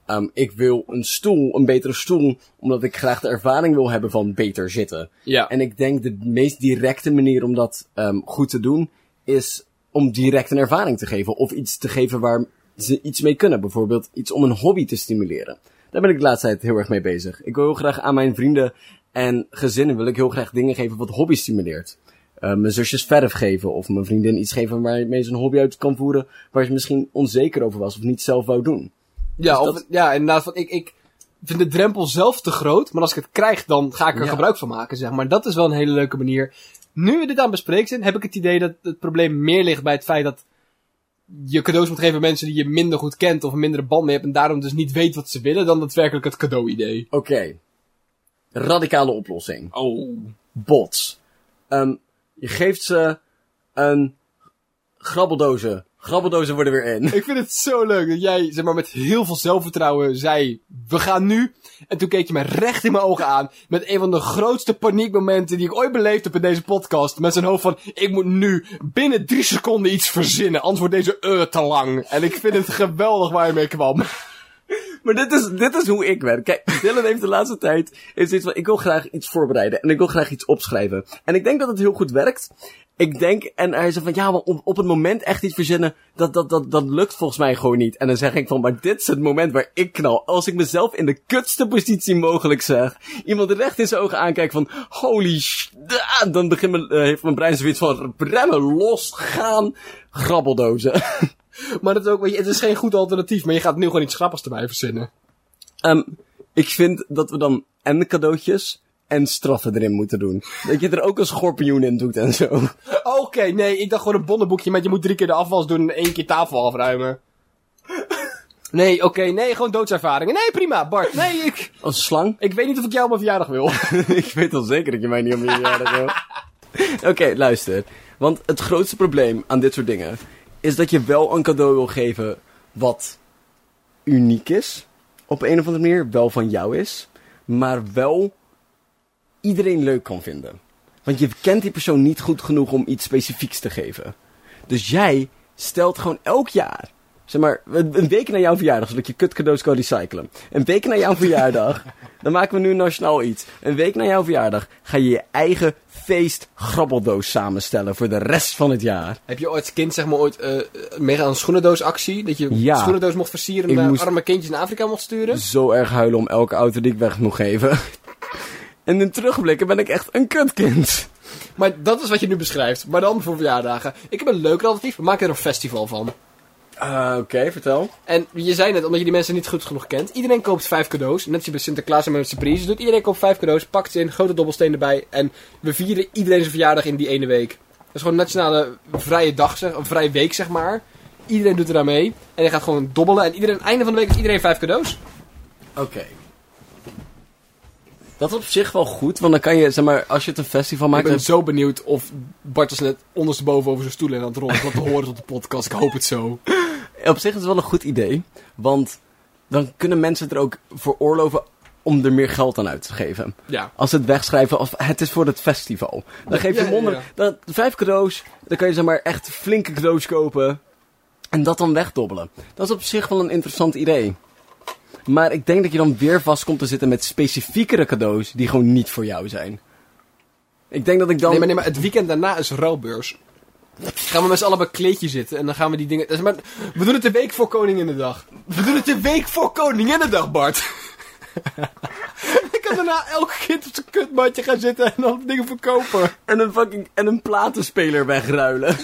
Ehm, ik wil een stoel, een betere stoel, omdat ik graag de ervaring wil hebben van beter zitten.
Ja.
En ik denk de meest directe manier om dat ehm, goed te doen, is om direct een ervaring te geven. Of iets te geven waar ze iets mee kunnen. Bijvoorbeeld iets om een hobby te stimuleren. Daar ben ik de laatste tijd heel erg mee bezig. Ik wil heel graag aan mijn vrienden en gezinnen wil ik heel graag dingen geven wat hobby stimuleert. Eh, mijn zusjes verf geven of mijn vriendin iets geven waarmee ze een hobby uit kan voeren waar ze misschien onzeker over was of niet zelf wou doen.
Ja,
dus
of,
dat-
ja, inderdaad. Van, ik, ik vind de drempel zelf te groot. Maar als ik het krijg, dan ga ik er
Ja.
gebruik van maken, zeg maar. Dat is wel een hele leuke manier. Nu we dit aan het bespreken zijn, heb ik het idee dat het probleem meer ligt bij het feit dat je cadeaus moet geven aan mensen die je minder goed kent of een mindere band mee hebt en daarom dus niet weet wat ze willen, dan daadwerkelijk het cadeau-idee.
Oké. Radicale oplossing.
Oh.
bots. Ehm, je geeft ze een grabbeldozen. Grabbeldozen worden weer in.
Ik vind het zo leuk dat jij, zeg maar, met heel veel zelfvertrouwen zei, we gaan nu. En toen keek je me recht in mijn ogen aan, met een van de grootste paniekmomenten die ik ooit beleefd heb in deze podcast. Met zijn hoofd van, ik moet nu binnen drie seconden iets verzinnen, anders wordt deze uur te lang. En ik vind het geweldig waar je mee kwam.
Maar dit is, dit is hoe ik werk. Kijk, Dylan heeft de laatste tijd heeft zoiets van, ik wil graag iets voorbereiden. En ik wil graag iets opschrijven. En ik denk dat het heel goed werkt. Ik denk, en hij zegt van, ja, maar op, op het moment echt iets verzinnen, dat, dat, dat, dat lukt volgens mij gewoon niet. En dan zeg ik van, maar dit is het moment waar ik knal. Als ik mezelf in de kutste positie mogelijk zeg, iemand recht in zijn ogen aankijkt van, holy sh... ah, Dan begint mijn, eh, heeft mijn brein zoiets van, remmen, los, gaan, grabbeldozen.
Maar dat ook, het is geen goed alternatief, maar je gaat nu gewoon iets grappigs erbij verzinnen.
Ehm, ik vind dat we dan en de cadeautjes en straffen erin moeten doen. Dat je er ook een schorpioen in doet en zo.
Oké, nee, ik dacht gewoon een bonnenboekje met je moet drie keer de afwas doen en één keer tafel afruimen. Nee, oké, nee, gewoon doodservaringen. Nee, prima, Bart. Nee, ik,
Als slang?
ik weet niet of ik jou op mijn verjaardag wil.
ik weet al zeker dat je mij niet op je verjaardag wil. Oké, luister. Want het grootste probleem aan dit soort dingen is dat je wel een cadeau wil geven wat uniek is. Op een of andere manier wel van jou is. Maar wel iedereen leuk kan vinden. Want je kent die persoon niet goed genoeg om iets specifieks te geven. Dus jij stelt gewoon elk jaar. Zeg maar, een week na jouw verjaardag, zodat je kutcadeaus kan recyclen. Een week na jouw verjaardag, dan maken we nu nationaal iets. Een week na jouw verjaardag ga je je eigen feest grabbeldoos samenstellen voor de rest van het jaar.
Heb je ooit als kind, zeg maar, ooit eh mee aan een schoenendoosactie? Dat je
Ja.
schoenendoos mocht versieren en naar
moest-
arme kindjes in Afrika mocht sturen?
Zo erg huilen om elke auto die ik weg moet geven. En in terugblikken ben ik echt een kutkind.
Maar dat is wat je nu beschrijft. Maar dan voor verjaardagen. Ik heb een leuk alternatief. We maken er een festival van.
Ah, Oké, vertel.
En je zei net, omdat je die mensen niet goed genoeg kent. Iedereen koopt vijf cadeaus. Net als je bij Sinterklaas en met surprises doet. Iedereen koopt vijf cadeaus, pakt ze in, grote dobbelsteen erbij. En we vieren iedereen zijn verjaardag in die ene week. Dat is gewoon een nationale vrije dag, zeg, een vrije week zeg maar. Iedereen doet er aan mee. En je gaat gewoon dobbelen. En iedereen, einde van de week is iedereen vijf cadeaus.
Oké. Dat is op zich wel goed, want dan kan je, zeg maar, als je het een festival maakt...
ik ben zo benieuwd of Bart net ondersteboven over zijn stoel en aan het rollen. Wat te horen op de podcast. Ik hoop het zo.
Op zich is het wel een goed idee, want dan kunnen mensen er ook veroorloven om er meer geld aan uit te geven.
Ja.
Als ze het wegschrijven als het is voor het festival. Dan geef je
Ja, ja.
dan vijf cadeaus, dan kan je zeg maar echt flinke cadeaus kopen en dat dan wegdobbelen. Dat is op zich wel een interessant idee. Maar ik denk dat je dan weer vast komt te zitten met specifiekere cadeaus die gewoon niet voor jou zijn. Ik denk dat ik dan...
Nee, maar, nee, maar het weekend daarna is rouwbeurs. Gaan we met z'n allen bij kleedje zitten en dan gaan we die dingen... maar, we doen het de week voor Koninginnedag. We doen het de week voor Koninginnedag, Bart. Ik kan daarna elk kind op zijn kutmatje gaan zitten en dan dingen verkopen.
En een fucking en een platenspeler wegruilen.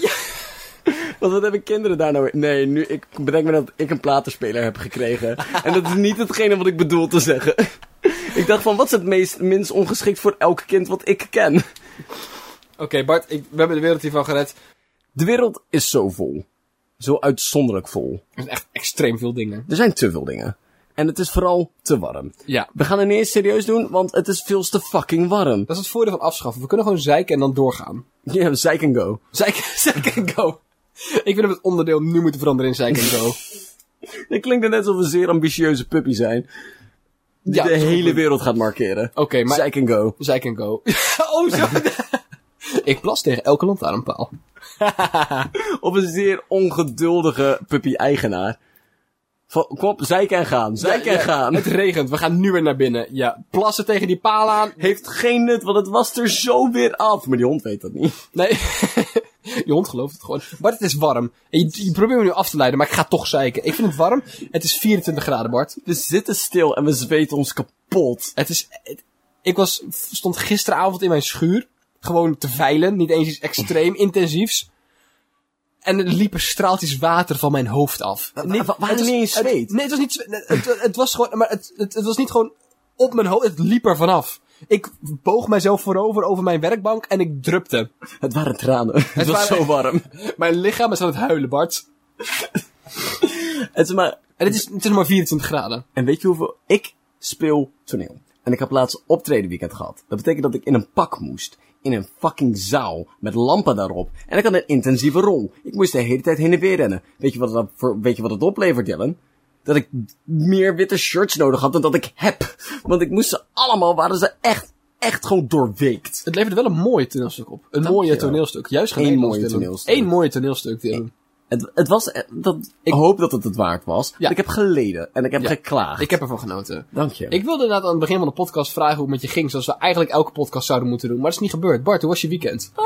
Want wat hebben kinderen daar nou weer? Nee, nu, ik bedenk me dat ik een platenspeler heb gekregen. en dat is niet hetgene wat ik bedoel te zeggen. ik dacht van, wat is het meest, minst ongeschikt voor elk kind wat ik ken?
Oké, Bart, ik, we hebben de wereld hiervan gered.
De wereld is zo vol. Zo uitzonderlijk vol.
Er zijn echt extreem veel dingen.
Er zijn te veel dingen. En het is vooral te warm.
Ja.
We gaan het niet eens serieus doen, want het is veel te fucking warm.
Dat is het voordeel van afschaffen. We kunnen gewoon zeiken en dan doorgaan.
Ja, zeik and go.
Zeiken, zeiken en go. Ik vind dat we het onderdeel nu moeten veranderen in en go.
Dat klinkt net alsof we een zeer ambitieuze puppy zijn. Die
Ja,
de hele
goed.
wereld gaat markeren.
Oké, maar...
And go.
En go. oh, zo. ik plas tegen elke lantaarnpaal.
Of een zeer ongeduldige puppy-eigenaar. Kom op, zeiken en gaan.
Ja,
en
ja,
gaan.
Het regent, we gaan nu weer naar binnen. Ja, plassen tegen die paal aan.
Heeft geen nut, want het was er zo weer af. Maar die hond weet dat niet.
Nee, je hond gelooft het gewoon. Bart, het is warm. En je, je probeert me nu af te leiden, maar ik ga toch zeiken. Ik vind het warm. Het is 24 graden, Bart.
We zitten stil en we zweten ons kapot.
Het is... het- ik was, stond gisteravond in mijn schuur. Gewoon te veilen. Niet eens iets extreem intensiefs. En er liepen straaltjes water van mijn hoofd af.
wa- wa- niet eens zweet?
nee, het was niet het, het was gewoon... Maar het, het, het was niet gewoon op mijn hoofd. Het liep er vanaf. Ik boog mijzelf voorover over mijn werkbank en ik drupte.
Het waren tranen. Het, was
waren-
zo warm.
Mijn lichaam is aan het huilen, Bart.
Het is maar...
En het is, het is maar 24 graden.
En weet je hoeveel... Ik speel toneel. En ik heb laatst optreden weekend gehad. Dat betekent dat ik in een pak moest. In een fucking zaal. Met lampen daarop. En ik had een intensieve rol. Ik moest de hele tijd heen en weer rennen. Weet je wat het, voor, weet je wat het oplevert, Dylan? Dat ik meer witte shirts nodig had dan dat ik heb. Want ik moest ze allemaal, waren ze echt, echt gewoon doorweekt.
Het levert wel een mooi toneelstuk op. Een
Dank
mooie toneelstuk. Juist geen
Eén mooie toneelstuk.
Eén mooie toneelstuk, Dylan.
Het, het was, eh, dat, ik hoop dat het het waard was.
Ja.
Ik heb geleden en ik heb
Ja.
geklaagd.
Ik heb ervan genoten.
Dank je.
Ik wilde inderdaad aan het begin van de podcast vragen hoe het met je ging. Zoals we eigenlijk elke podcast zouden moeten doen. Maar dat is niet gebeurd. Bart, hoe was je weekend?
Ah,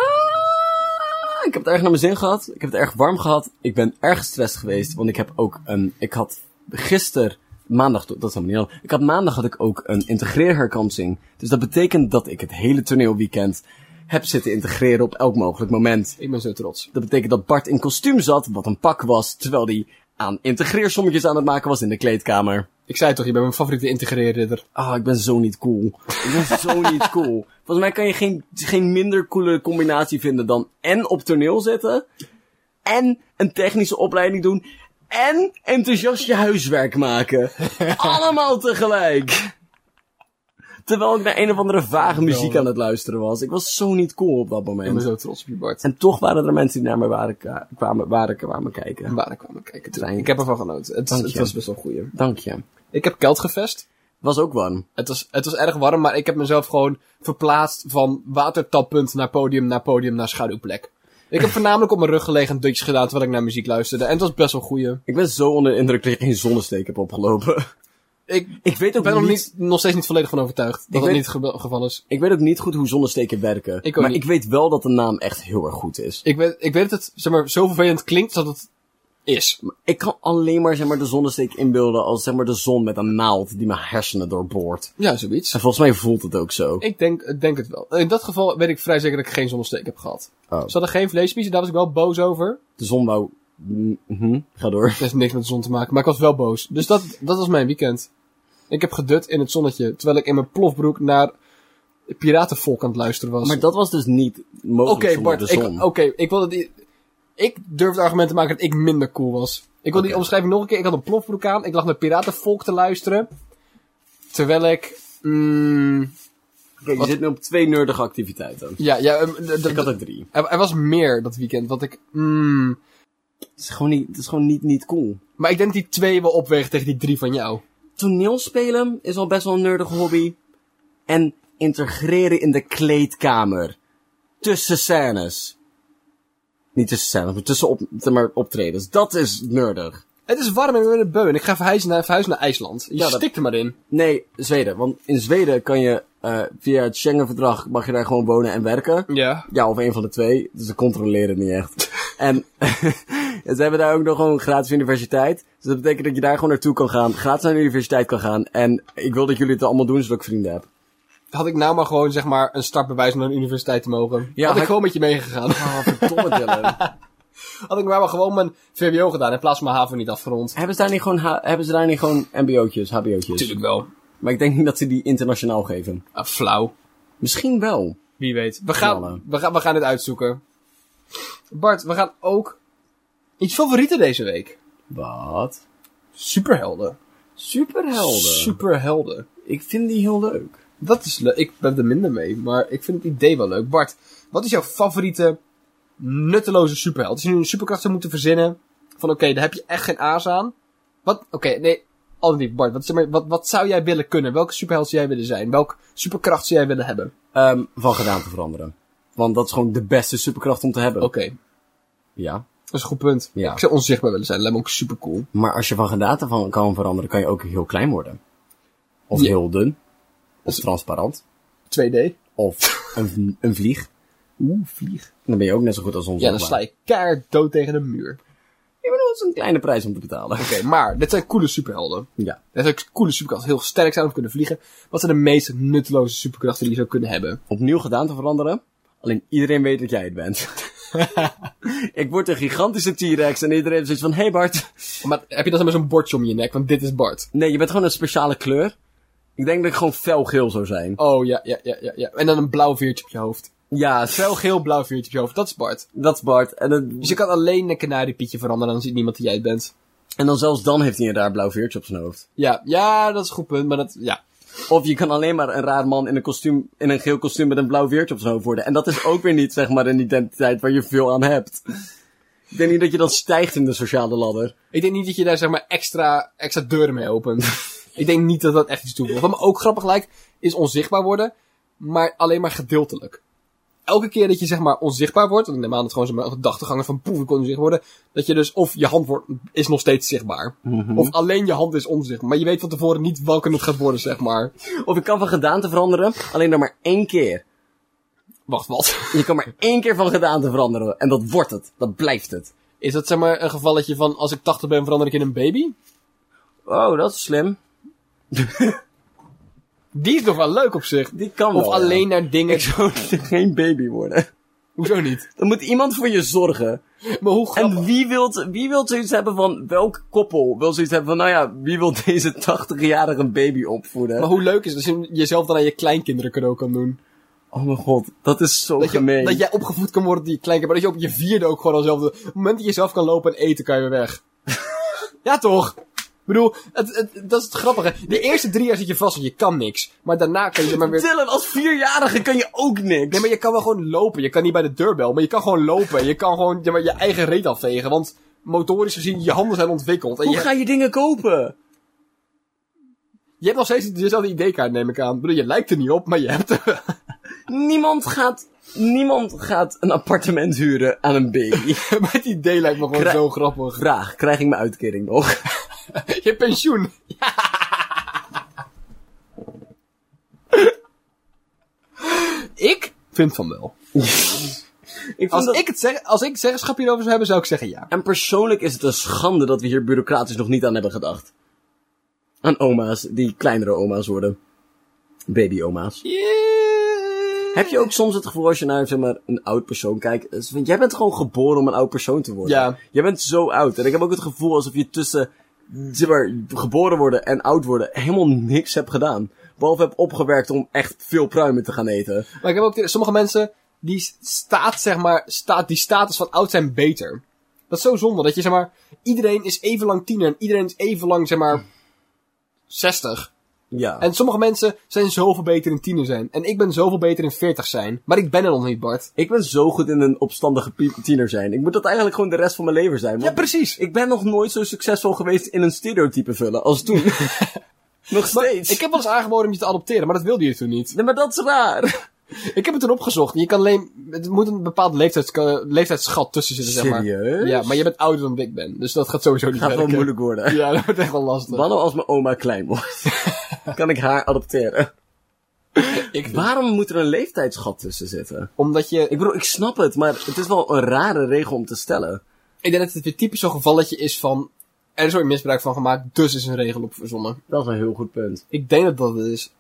ik heb het erg naar mijn zin gehad. Ik heb het erg warm gehad. Ik ben erg gestrest geweest. Want ik heb ook een... Ik had gisteren... Maandag... Dat is helemaal niet aan. Ik had maandag had ik ook een integreerherkansing. Dus dat betekent dat ik het hele toneelweekend heb zitten integreren op elk mogelijk moment.
Ik ben zo trots.
Dat betekent dat Bart in kostuum zat, wat een pak was, terwijl hij aan integreersommetjes aan het maken was in de kleedkamer.
Ik zei toch, je bent mijn favoriete integreerridder.
Ah, ik ben zo niet cool. Ik ben zo niet cool. Volgens mij kan je geen, geen minder coole combinatie vinden dan en op toneel zitten, en een technische opleiding doen, en enthousiast je huiswerk maken. Allemaal tegelijk. Terwijl ik naar een of andere vage muziek aan het luisteren was. Ik was zo niet cool op dat
Ik ben
moment.
zo trots op je, Bart.
En toch waren er mensen die naar me waren, kwamen, waren kwamen kijken.
En waar ik kwam kijken.
Trein.
Ik heb ervan genoten. Het,
Dank
het
je.
was best wel goeie.
Dank je.
Ik heb Kelt gevest.
Was ook warm.
Het was, het was erg warm, maar ik heb mezelf gewoon verplaatst van watertappunt naar podium, naar podium, naar schaduwplek. Ik heb voornamelijk op mijn rug gelegen en dutjes gedaan terwijl ik naar muziek luisterde. En het was best wel goeie.
Ik ben zo onder de indruk dat je geen zonnesteek hebt opgelopen.
Ik
Ik weet ook
ben nog,
niet,
niet, nog steeds niet volledig van overtuigd dat dat
weet-
niet het geval is.
ik weet ook niet goed hoe zonnesteken werken.
Ik ook
maar
niet.
ik weet wel dat de naam echt heel erg goed is.
Ik weet, ik weet dat het zeg maar, zo vervelend klinkt dat het is.
Ik kan alleen maar, zeg maar de zonnesteek inbeelden als zeg maar de zon met een naald die mijn hersenen doorboort.
Ja, zoiets.
En volgens mij voelt het ook zo.
Ik denk, ik denk het wel. In dat geval weet ik vrij zeker dat ik geen zonnesteek heb gehad.
Oh.
Ze hadden geen vleespiezen, daar was ik wel boos over.
De zon wou... Mhm, Ga door.
Het heeft niks met de zon te maken, maar ik was wel boos. Dus dat, dat was mijn weekend. Ik heb gedut in het zonnetje, terwijl ik in mijn plofbroek naar piratenvolk aan het luisteren was.
Maar dat was dus niet mogelijk
Oké,
zonder
Bart,
de
ik,
zon.
oké, ik wil dat... Ik durf het argument te maken dat ik minder cool was. Ik wil die omschrijving nog een keer. Ik had een plofbroek aan, ik lag naar piratenvolk te luisteren. Terwijl ik... Mm,
Kijk, je
Wat-
zit nu op twee nerdige activiteiten.
ja, ja, ehm,
Ik had er drie.
er, er was meer dat weekend, wat ik... Mm,
Het is gewoon niet, het is gewoon niet, niet cool.
maar ik denk die twee wel opwegen tegen die drie van jou.
Toneelspelen is al best wel een nerdige hobby. En integreren in de kleedkamer. Tussen scènes. Niet tussen scènes, maar tussen op, maar optredens. Dat is nerdig.
Het is warm en ik ben een beu en ik ga verhuizen naar, verhuizen naar IJsland. Je
Ja, dat-
stikt er maar in.
Nee, Zweden. Want in Zweden kan je eh, via het Schengen-verdrag mag je daar gewoon wonen en werken.
Ja.
Ja, of een van de twee. Dus ze controleren het niet echt. en ze hebben daar ook nog gewoon een gratis universiteit. Dus dat betekent dat je daar gewoon naartoe kan gaan. Gratis naar de universiteit kan gaan. En ik wil dat jullie het allemaal doen, zodat ik vrienden heb.
Had ik nou maar gewoon, zeg maar, een startbewijs om naar een universiteit te mogen.
Ja,
had ik
had-
gewoon met je meegegaan.
Oh, verdomme Dylan.
Had ik maar, maar gewoon mijn VWO gedaan in plaats van mijn HAVO niet afgerond.
hebben, ze daar niet gewoon hebben ze daar niet gewoon mbo'tjes, hbo'tjes?
Tuurlijk wel.
Maar ik denk niet dat ze die internationaal geven.
Ah, flauw.
Misschien wel.
Wie weet. We gaan, we, gaan, we gaan dit uitzoeken. Bart, we gaan ook iets favorieten deze week.
Wat?
Superhelden.
Superhelden.
Superhelden.
Ik vind die heel leuk.
Dat is leuk. Ik ben er minder mee, maar ik vind het idee wel leuk. Bart, wat is jouw favoriete nutteloze superheld? Als je nu een superkracht zou moeten verzinnen, van oké, daar heb je echt geen aas aan. Wat, oké, nee, alternatief, Bart, wat, zeg maar, wat, wat zou jij willen kunnen? Welke superheld zou jij willen zijn? Welke superkracht zou jij willen hebben?
Ehm, van gedaan te veranderen. Want dat is gewoon de beste superkracht om te hebben.
Oké,
Ja.
dat is een goed punt.
Ja.
Ik zou onzichtbaar willen zijn, lijkt me ook super cool.
Maar als je van gedaante van kan veranderen, kan je ook heel klein worden. Of
Ja.
heel dun. Of transparant.
2D.
Of een, een vlieg.
Oeh, vlieg.
Dan ben je ook net zo goed als ons.
Ja, dan sla je keihard dood tegen de muur.
Ik bedoel, het is een kleine prijs om te betalen.
Oké, maar dit zijn coole superhelden.
Ja.
Dit zijn coole superkrachten, heel sterk zijn kunnen vliegen. Wat zijn de meest nutteloze superkrachten die je zou kunnen hebben?
Opnieuw gedaan te veranderen. Alleen iedereen weet dat jij het bent. ik word een gigantische T-Rex en iedereen zoiets van, hey Bart.
Maar heb je dan zo'n bordje om je nek, want dit is Bart.
Nee, je bent gewoon een speciale kleur. Ik denk dat ik gewoon felgeel zou zijn.
Oh, ja, ja, ja, ja, ja. En dan een blauw veertje op je hoofd.
Ja,
Fel, geel, blauw veertje op je hoofd. Dat is Bart.
dat is Bart. En dan,
Dus je kan alleen een kanariepietje veranderen, dan ziet niemand die jij bent.
en dan zelfs dan heeft hij een raar blauw veertje op zijn hoofd.
Ja, ja, dat is een goed punt, maar dat, ja.
Of je kan alleen maar een raar man in een kostuum, in een geel kostuum met een blauw veertje op zijn hoofd worden. En dat is ook weer niet, zeg maar, een identiteit waar je veel aan hebt. Ik denk niet dat je dan stijgt in de sociale ladder.
Ik denk niet dat je daar, zeg maar, extra, extra deuren mee opent. Ik denk niet dat dat echt iets toevoegt. Wat me ook grappig lijkt, is onzichtbaar worden, maar alleen maar gedeeltelijk. Elke keer dat je, zeg maar, onzichtbaar wordt, want aan dat het gewoon zo'n gedachtegangen van poef, ik kon onzichtbaar worden, dat je dus, of je hand wordt, is nog steeds zichtbaar. Of alleen je hand is onzichtbaar. Maar je weet van tevoren niet welke het gaat worden, zeg maar.
Of ik kan van gedaante veranderen, alleen dan maar één keer.
Wacht, wat?
Je kan maar één keer van gedaante veranderen. En dat wordt het. Dat blijft het.
Is dat, zeg maar, een gevalletje van, als ik 80 ben, verander ik in een baby?
Oh, dat is slim.
Die is nog wel leuk op zich.
Die kan
Of
wel, ja.
alleen naar dingen...
Ik zou geen baby worden.
Hoezo niet?
Dan moet iemand voor je zorgen.
Maar hoe grappig...
En wie wilt, wie wilt zoiets hebben van, welk koppel wil zoiets hebben van, nou ja, wie wil deze 80-jarige baby opvoeden?
Maar hoe leuk is het als je jezelf dan aan je kleinkinderen cadeau kan doen?
Oh mijn god, dat is zo
Dat, je,
gemeen.
dat jij opgevoed kan worden door je kleinkinderen, maar dat je op je vierde ook gewoon. Op het moment dat je zelf kan lopen en eten, kan je weer weg. ja toch? Ik bedoel, het, het, dat is het grappige. De eerste drie jaar zit je vast, want je kan niks. Maar daarna kan je er maar weer...
Dylan, als vierjarige kan je ook niks.
Nee, maar je kan wel gewoon lopen. Je kan niet bij de deurbel, maar je kan gewoon lopen. Je kan gewoon maar je eigen reet afvegen, want motorisch gezien, je handen zijn ontwikkeld. En
Hoe
je,
ga je dingen kopen?
je hebt nog steeds dezelfde ID-kaart, neem ik aan. Ik bedoel, je lijkt er niet op, maar je hebt er.
Niemand gaat, niemand gaat een appartement huren aan een baby.
maar het idee lijkt me gewoon
Krijg-
zo grappig.
Vraag, krijg ik mijn uitkering nog?
Je pensioen. ik vind van wel.
ik
Als
dat-
ik het zeg, als ik zeggenschap hierover zou hebben, zou ik zeggen ja.
En persoonlijk is het een schande dat we hier bureaucratisch nog niet aan hebben gedacht. Aan oma's, die kleinere oma's worden. Baby-oma's. Heb je ook soms het gevoel als je naar zeg maar, een oud persoon kijkt? van, jij bent gewoon geboren om een oud persoon te worden.
Ja.
Jij bent zo oud. En ik heb ook het gevoel alsof je tussen zeg maar, geboren worden en oud worden helemaal niks hebt gedaan. Behalve heb opgewerkt om echt veel pruimen te gaan eten.
Maar ik heb ook sommige mensen die staat, zeg maar, staat, die status van oud zijn beter. Dat is zo zonde, dat je zeg maar, iedereen is even lang tiener en iedereen is even lang, zeg maar, 60.
Ja.
En sommige mensen zijn zoveel beter in tiener zijn. En ik ben zoveel beter in 40 zijn. Maar ik ben er nog niet, Bart.
Ik ben zo goed in een opstandige tiener zijn. Ik moet dat eigenlijk gewoon de rest van mijn leven zijn.
Ja, precies.
Ik ben nog nooit zo succesvol geweest in een stereotype vullen als toen. nog steeds.
Ik heb wel eens aangeboden om je te adopteren, maar dat wilde je toen niet.
Nee, maar dat is raar.
Ik heb het toen opgezocht. Je kan alleen, het moet een bepaald leeftijds, leeftijdsschat tussen zitten, zeg maar.
Serieus?
Ja, maar je bent ouder dan ik ben. Dus dat gaat sowieso niet
Gaat wel
werken.
moeilijk worden.
Ja, dat wordt echt wel lastig.
Wat nou als mijn oma klein wordt? Kan ik haar adopteren?
Ik,
Waarom moet er een leeftijdsgat tussen zitten?
omdat je,
Ik bedoel, ik snap het, maar het is wel een rare regel om te stellen.
ik denk dat het weer typisch zo'n gevalletje is van, er is ooit misbruik van gemaakt, dus is een regel op verzonnen.
Dat is een heel goed punt.
Ik denk dat dat het is.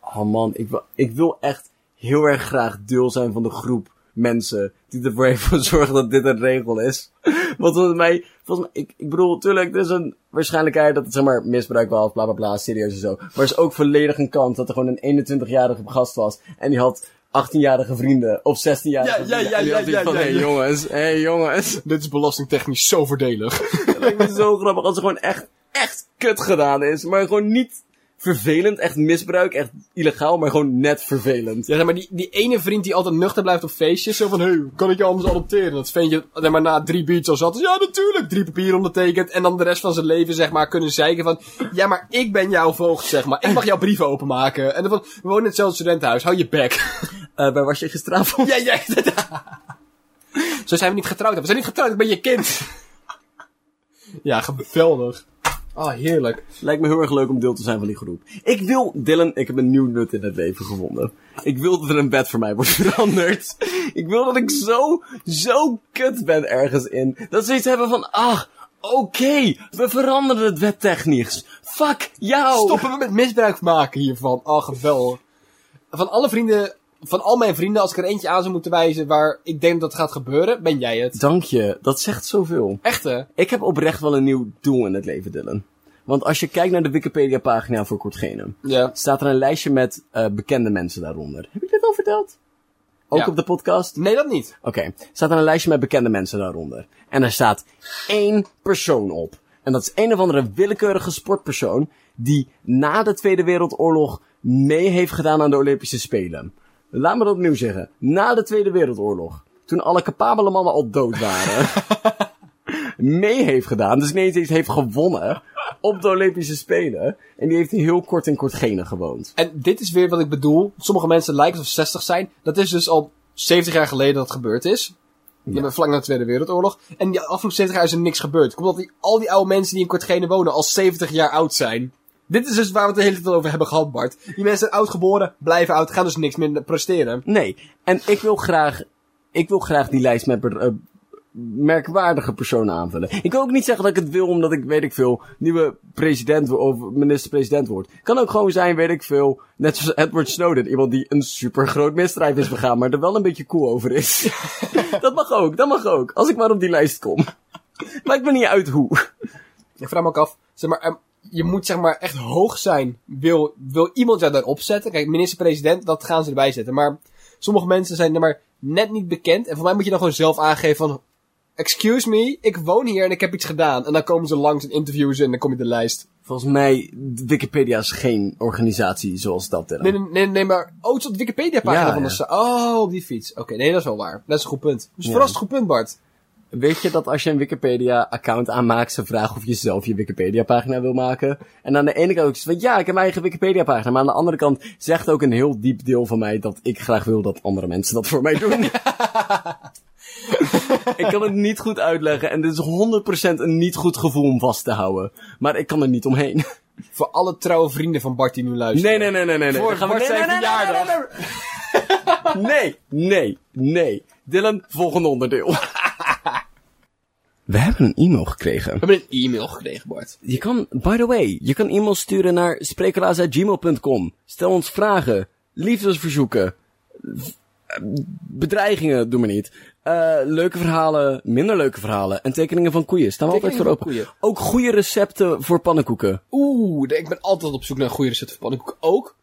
Oh man, ik wil, ik wil echt heel erg graag deel zijn van de groep mensen die ervoor even zorgen dat dit een regel is. Want volgens mij, volgens mij ik, ik bedoel, tuurlijk, er is een waarschijnlijkheid dat het zeg maar misbruik was, bla bla bla, serieus en zo. Maar er is ook volledig een kans dat er gewoon een 21-jarige gast was en die had 18-jarige vrienden of 16-jarige
Ja, ja, ja, ja, ja,
van, hey jongens, hey jongens.
Dit is belastingtechnisch zo voordelig.
Het lijkt me zo grappig als er gewoon echt, echt kut gedaan is, maar gewoon niet vervelend, echt misbruik, echt illegaal, maar gewoon net vervelend.
Ja, zeg maar die, die ene vriend die altijd nuchter blijft op feestjes. Zo van, hé, hey, kan ik je anders adopteren? Dat vind je, zeg maar, na drie biertjes al zat. Ja, natuurlijk, drie papieren ondertekend. En dan de rest van zijn leven, zeg maar, kunnen zeiken van... Ja, maar ik ben jouw voogd, zeg maar. Ik mag jouw brieven openmaken. En dan van, we wonen in hetzelfde studentenhuis, hou je bek.
Eh, waar was je gisteravond?
ja, ja, Zo zijn we niet getrouwd. We zijn niet getrouwd, ik ben je kind. ja, geweldig. Oh, heerlijk.
Lijkt me heel erg leuk om deel te zijn van die groep. Ik wil, Dylan, ik heb een nieuw nut in het leven gevonden. Ik wil dat er een bed voor mij wordt veranderd. Ik wil dat ik zo, zo kut ben ergens in. Dat ze iets hebben van, ah, oké, we veranderen het webtechnisch. Fuck jou!
Stoppen we met misbruik maken hiervan. Oh, geweldig. Van alle vrienden, van al mijn vrienden, als ik er eentje aan zou moeten wijzen waar ik denk dat het gaat gebeuren, ben jij het.
Dank je, dat zegt zoveel.
Echt hè?
Ik heb oprecht wel een nieuw doel in het leven, Dylan. Want als je kijkt naar de Wikipedia-pagina voor Kortgene,
Ja.
staat er een lijstje met eh, bekende mensen daaronder. Heb ik dit al verteld? Ook
Ja.
op de podcast?
Nee, dat niet.
Oké, staat er een lijstje met bekende mensen daaronder. En er staat één persoon op. En dat is een of andere willekeurige sportpersoon die na de Tweede Wereldoorlog mee heeft gedaan aan de Olympische Spelen. Laat me dat opnieuw zeggen. Na de Tweede Wereldoorlog. Toen alle capabele mannen al dood waren. mee heeft gedaan. Dus niet eens heeft gewonnen op de Olympische Spelen. En die heeft heel kort in Kortgene gewoond.
En dit is weer wat ik bedoel. Sommige mensen lijken alsof ze 60 zijn. Dat is dus al 70 jaar geleden dat het gebeurd is. Ja. Vlak na de Tweede Wereldoorlog. En die afgelopen 70 jaar is er niks gebeurd. Komt omdat die, al die oude mensen die in Kortgene wonen al 70 jaar oud zijn. Dit is dus waar we het de hele tijd over hebben gehad, Bart. Die mensen zijn oud geboren, blijven oud, gaan dus niks meer presteren.
Nee, en ik wil graag, ik wil graag die lijst met eh, merkwaardige personen aanvullen. Ik wil ook niet zeggen dat ik het wil omdat ik, weet ik veel, nieuwe president of minister-president word. Kan ook gewoon zijn, weet ik veel, net zoals Edward Snowden. Iemand die een super groot misdrijf is begaan, maar er wel een beetje cool over is. dat mag ook, dat mag ook. Als ik maar op die lijst kom. Maakt me niet uit hoe.
Ik vraag me ook af, zeg maar, ehm, je moet zeg maar echt hoog zijn. Wil, wil iemand jou daarop zetten? Kijk, minister-president, dat gaan ze erbij zetten. Maar sommige mensen zijn er maar net niet bekend. En voor mij moet je dan gewoon zelf aangeven van... excuse me, ik woon hier en ik heb iets gedaan. En dan komen ze langs en interviewen ze en dan kom je de lijst.
Volgens mij, Wikipedia is geen organisatie zoals dat.
Nee, nee, nee, nee maar... Oh, het is op de Wikipedia-pagina
Ja,
van de...
ja.
Oh, op die fiets. Oké, nee, dat is wel waar. Dat is een goed punt. Is
Ja.
verrast goed punt, Bart.
Weet je dat als je een Wikipedia-account aanmaakt, ze vragen of je zelf je Wikipedia-pagina wil maken? En aan de ene kant ook van, ja, ik heb mijn eigen Wikipedia-pagina. Maar aan de andere kant zegt ook een heel diep deel van mij dat ik graag wil dat andere mensen dat voor mij doen. ik kan het niet goed uitleggen en dit is 100% een niet goed gevoel om vast te houden. Maar ik kan er niet omheen.
Voor alle trouwe vrienden van Bart die nu luisteren.
Nee, nee, nee, nee, nee. nee.
Voor
gaan
Bart zijn verjaardag.
nee, nee, nee. Nee, nee, nee. Dylan, volgende onderdeel. We hebben een e-mail gekregen.
We hebben een e-mail gekregen, Bart.
Je kan, by the way, je kan e-mail sturen naar sprekelaars.gmail.com. Stel ons vragen, liefdesverzoeken, bedreigingen, doe maar niet. Eh, leuke verhalen, minder leuke verhalen en tekeningen van koeien. Staan we altijd voor open.
koeien.
Ook goede recepten voor pannenkoeken.
Oeh, ik ben altijd op zoek naar goede recept voor pannenkoeken. Ook.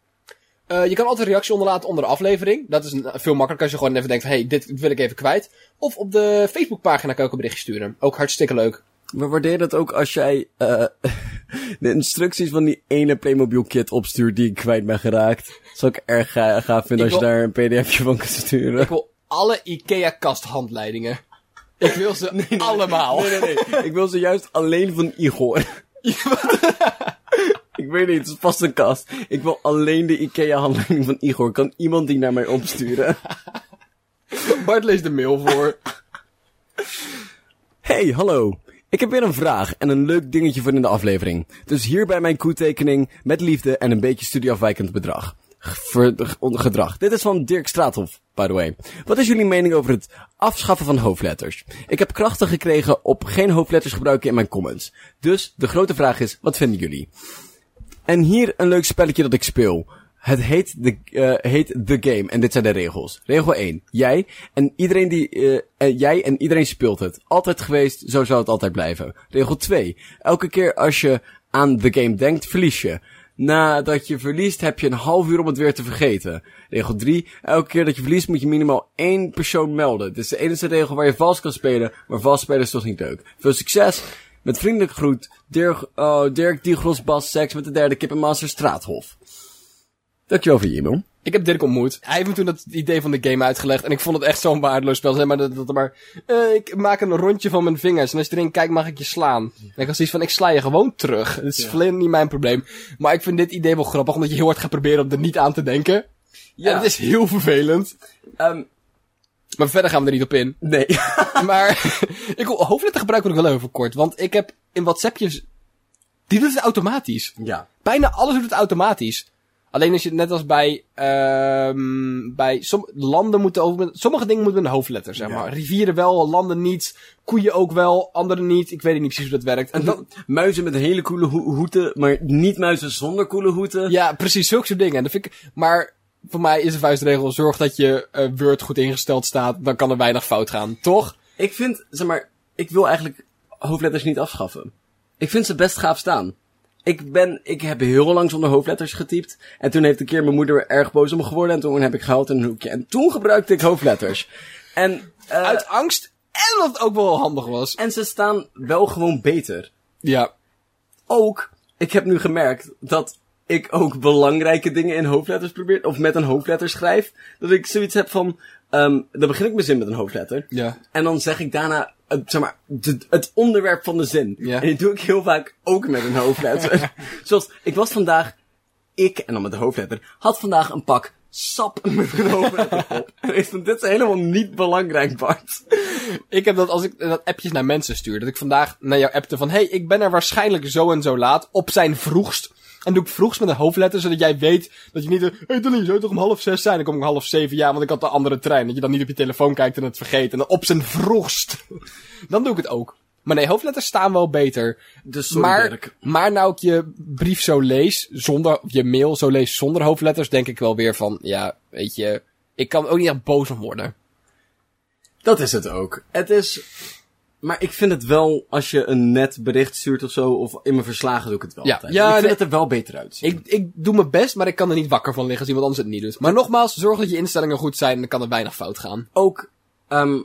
Eh, je kan altijd een reactie onderlaten onder de aflevering. Dat is een, veel makkelijker als je gewoon even denkt van... Hey, dit wil ik even kwijt. Of op de Facebookpagina kan ook een berichtje sturen. Ook hartstikke leuk.
We waarderen het ook als jij eh, de instructies van die ene Playmobil kit opstuurt die ik kwijt ben geraakt. Zou ik erg ga- gaaf vinden
Ik
als je daar een pdfje van kunt sturen.
Ik wil alle IKEA-kasthandleidingen. Ik wil ze allemaal.
Nee, nee, nee. Ik wil ze juist alleen van Igor. ik weet niet, het is vast een kast. Ik wil alleen de IKEA-handleiding van Igor. Kan iemand die naar mij opsturen?
Bart leest de mail voor.
Hey, hallo. Ik heb weer een vraag en een leuk dingetje voor in de aflevering. Dus hierbij mijn koetekening met liefde en een beetje studieafwijkend bedrag. Gedrag. Dit is van Dirk Straathof, by the way. Wat is jullie mening over het afschaffen van hoofdletters? Ik heb krachten gekregen op geen hoofdletters gebruiken in mijn comments. Dus de grote vraag is, wat vinden jullie? En hier een leuk spelletje dat ik speel. Het heet The, eh, heet The Game en dit zijn de regels. Regel 1. Jij en iedereen die, eh, jij en iedereen speelt het. Altijd geweest, zo zou het altijd blijven. Regel 2. Elke keer als je aan The Game denkt, verlies je. Nadat je verliest, heb je een half uur om het weer te vergeten. Regel 3. Elke keer dat je verliest, moet je minimaal één persoon melden. Dit is de enige regel waar je vals kan spelen, maar vals spelen is toch niet leuk. Veel succes! Met vriendelijk groet, Dirk, oh, Dirk Diegros Bas Seks met de derde Kippenmaster Straathof. Dankjewel voor je e-mail.
Ik heb Dirk ontmoet. Hij heeft me toen dat idee van de game uitgelegd. En ik vond het echt zo'n waardeloos spel. Zeg maar, dat, dat, maar eh, ik maak een rondje van mijn vingers. En als je erin kijkt, mag ik je slaan. En ik had zoiets van, ik sla je gewoon terug. Het is volledig niet mijn probleem. Maar ik vind dit idee wel grappig. Omdat je heel hard gaat proberen om er niet aan te denken. Ja. En het is heel vervelend.
Ehm,
Maar verder gaan we er niet op in.
nee.
Maar ik hoofdletter gebruiken wil ik wel even kort. Want ik heb in WhatsAppjes... Die doet het automatisch.
ja.
Bijna alles doet het automatisch. Alleen als je net als bij, ehm bij som landen moeten over, sommige dingen moeten met een hoofdletter, zeg
Ja.
maar. Rivieren wel, landen niet, koeien ook wel, andere niet. Ik weet niet precies hoe dat werkt. En dan,
Muizen met hele coole ho- hoeten, maar niet muizen zonder coole hoeten.
ja, precies, zulke soort dingen. En dat vind ik, maar voor mij is de vuistregel, zorg dat je eh, Word goed ingesteld staat, dan kan er weinig fout gaan, toch?
Ik vind, zeg maar, ik wil eigenlijk hoofdletters niet afschaffen. Ik vind ze best gaaf staan. Ik ben, ik heb heel lang zonder hoofdletters getypt. En toen heeft een keer mijn moeder erg boos om me geworden. En toen heb ik gehuild in een hoekje. En toen gebruikte ik hoofdletters. En, eh,
Uit angst, en dat het ook wel handig was.
en ze staan wel gewoon beter.
Ja.
ook, ik heb nu gemerkt dat ik ook belangrijke dingen in hoofdletters probeer, of met een hoofdletter schrijf. Dat ik zoiets heb van, ehm dan begin ik mijn zin met een hoofdletter.
Ja.
En dan zeg ik daarna, het, zeg maar, de- het onderwerp van de zin.
Ja.
En die doe ik heel vaak ook met een hoofdletter. Zoals, ik was vandaag, ik, en dan met de hoofdletter, had vandaag een pak sap met een hoofdletter op. En ik dit is helemaal niet belangrijk, Bart.
Ik heb dat als ik dat appjes naar mensen stuur. Dat ik vandaag naar jou appte van... Hey, ik ben er waarschijnlijk zo en zo laat. Op zijn vroegst. En doe ik vroegst met een hoofdletter. Zodat jij weet dat je niet... Hé hey, Dylan, je zou toch om half zes zijn? Dan kom ik om half zeven. Ja, want ik had de andere trein. Dat je dan niet op je telefoon kijkt en het vergeet. En dan op zijn vroegst. dan doe ik het ook. Maar nee, hoofdletters staan wel beter.
Dus sorry,
maar,
Dirk.
maar nou ik je brief zo lees, zonder, je mail zo lees zonder hoofdletters, denk ik wel weer van, ja, weet je, ik kan ook niet echt boos om worden.
Dat is het ook. Het is. Maar ik vind het wel, als je een net bericht stuurt of zo, of in mijn verslagen doe ik het wel
Ja.
altijd.
Ja,
ik vind
nee.
het er wel beter uitzien.
Ik, ik doe mijn best, maar ik kan er niet wakker van liggen als iemand anders het niet doet. Maar nogmaals, zorg dat je instellingen goed zijn dan kan er weinig fout gaan.
Ook, ehm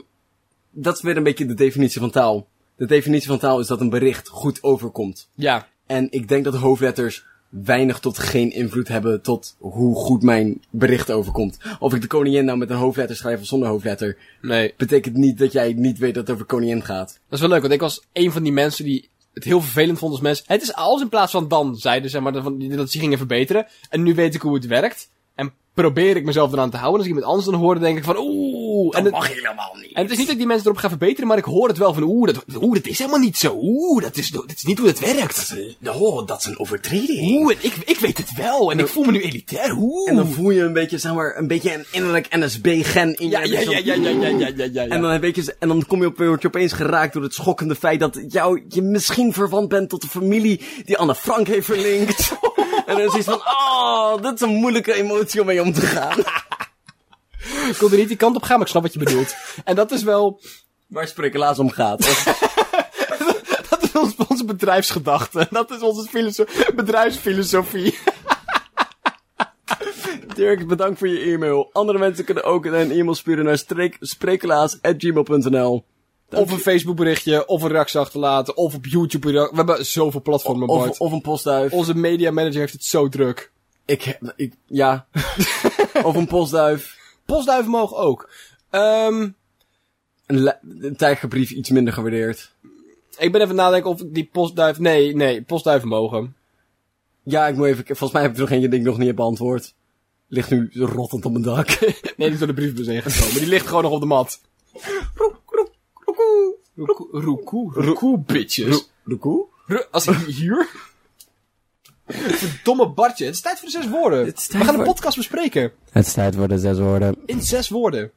dat is weer een beetje de definitie van taal. De definitie van taal is dat een bericht goed overkomt.
Ja.
En ik denk dat hoofdletters weinig tot geen invloed hebben tot hoe goed mijn bericht overkomt. Of ik de koningin nou met een hoofdletter schrijf of zonder hoofdletter,
Nee.
betekent niet dat jij niet weet dat het over koningin gaat.
Dat is wel leuk, want ik was een van die mensen die het heel vervelend vond als mensen... Het is als in plaats van dan, zeiden zeg maar, dat, dat ze gingen verbeteren. En nu weet ik hoe het werkt. En probeer ik mezelf eraan te houden. Als ik iemand anders dan hoor, denk ik van oeh. Dat
mag helemaal niet.
En het is niet dat die mensen erop gaan verbeteren, maar ik hoor het wel van oeh, dat, oeh, dat is helemaal niet zo. Oeh, dat is, dat is niet hoe dat werkt.
Dat is een, oh, dat is een overtreding.
Oeh, ik, ik weet het wel en, ik voel me nu elitair. Oeh.
En dan voel je een beetje, zeg maar, een beetje een innerlijk NSB-gen in je.
Ja ja ja, ja ja, ja, ja, ja, ja,
En dan, een beetje, en dan kom je, op, word je opeens geraakt door het schokkende feit dat jou, je misschien verwant bent tot de familie die Anne Frank heeft verlinkt. en dan is iets van, oh, dat is een moeilijke emotie om mee om te gaan.
Ik wilde niet die kant op gaan, maar ik snap wat je bedoelt. En dat is wel...
Waar sprekelaars om gaat.
Dat is onze bedrijfsgedachte. Dat is onze filoso bedrijfsfilosofie.
Dirk, bedankt voor je e-mail. Andere mensen kunnen ook een e-mail sturen naar sprekelaars.gmail.nl.
Of een Facebook berichtje, of een reactie achterlaten, of op YouTube. We hebben zoveel platformen, Bart.
Of, of een postduif.
Onze media manager heeft het zo druk.
Ik, heb- ik, ja. of een postduif.
Postduiven mogen ook. Ehm,
Een, een tijgerbrief iets minder gewaardeerd.
ik ben even nadenken of die postduif... Nee, nee, postduiven mogen.
Ja, ik moet even, volgens mij heb ik er nog die ik nog niet heb beantwoord. Ligt nu rottend op mijn dak.
Nee, die is door de briefbus heen gekomen. Die ligt gewoon nog op de mat. Roekoe, roekoe, bitches.
De?
Ru- Als ik hier... Verdomme Bartje, het is tijd voor de zes woorden. We gaan een
voor-
podcast bespreken.
Het is tijd voor de zes woorden.
In zes woorden.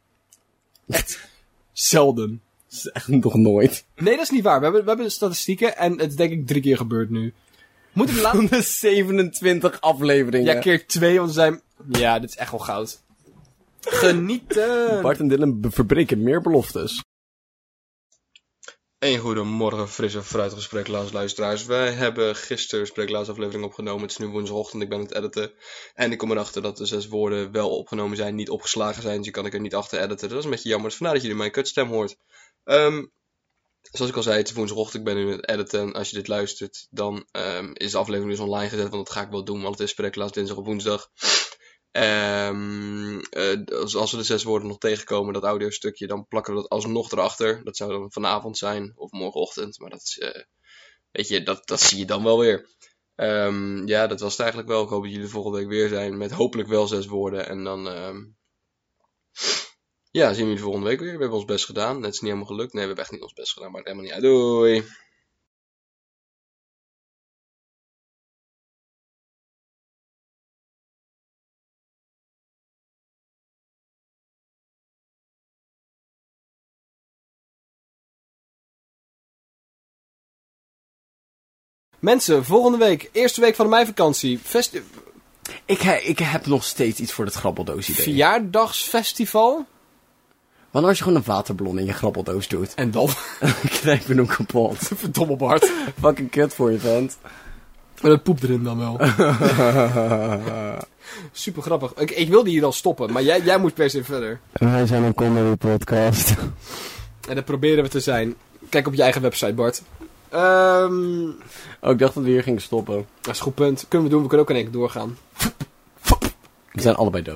Zelden.
Dat is echt nog nooit.
Nee, dat is niet waar. We hebben, we hebben statistieken en het is denk ik drie keer gebeurd nu. Moeten we laten...
De 27 afleveringen.
Ja, keer twee, want we zijn... Ja, dit is echt wel goud. Genieten!
Bart en Dylan be- verbreken meer beloftes.
Een goedemorgen, frisse, fruitige spreeklaas luisteraars. Wij hebben gisteren een spreeklaasaflevering opgenomen. Het is nu woensdagochtend, ik ben aan het editen. En ik kom erachter dat de zes woorden wel opgenomen zijn, niet opgeslagen zijn. Dus die kan ik er niet achter editen. Dat is een beetje jammer. Vandaar dat jullie mijn kutstem hoort. Ehm, zoals ik al zei, het is woensdagochtend, ik ben nu aan het editen. En als je dit luistert, dan ehm, is de aflevering dus online gezet. Want dat ga ik wel doen, want het is spreeklaas dinsdag op woensdag. Eh, als, we de zes woorden nog tegenkomen, dat audiostukje, dan plakken we dat alsnog erachter. Dat zou dan vanavond zijn of morgenochtend, maar dat eh, weet je, dat, dat zie je dan wel weer. Ehm, ja, dat was het eigenlijk wel. Ik hoop dat jullie volgende week weer zijn met hopelijk wel zes woorden. En dan, ehm, ja, zien we jullie volgende week weer. We hebben ons best gedaan. Het is niet helemaal gelukt. Nee, we hebben echt niet ons best gedaan, maar het helemaal niet uit. Doei!
Mensen, volgende week, eerste week van de meivakantie. Festi
Ik, he- ik heb nog steeds iets voor het grabbeldoos idee.
verjaardagsfestival.
Want als je gewoon een waterballon in je grabbeldoos doet,
En
dan... knijp je hem kapot.
Verdomme Bart.
Fucking kut voor je vent.
Maar dat poep erin dan wel. Super grappig. Ik, ik wilde hier al stoppen, maar jij, jij moet per se verder.
Wij zijn een comedy podcast.
En dat proberen we te zijn. Kijk op je eigen website, Bart. Ehm
Oh, ik dacht dat we hier gingen stoppen.
dat is een goed punt. Kunnen we doen, we kunnen ook in één keer doorgaan.
We zijn allebei dood.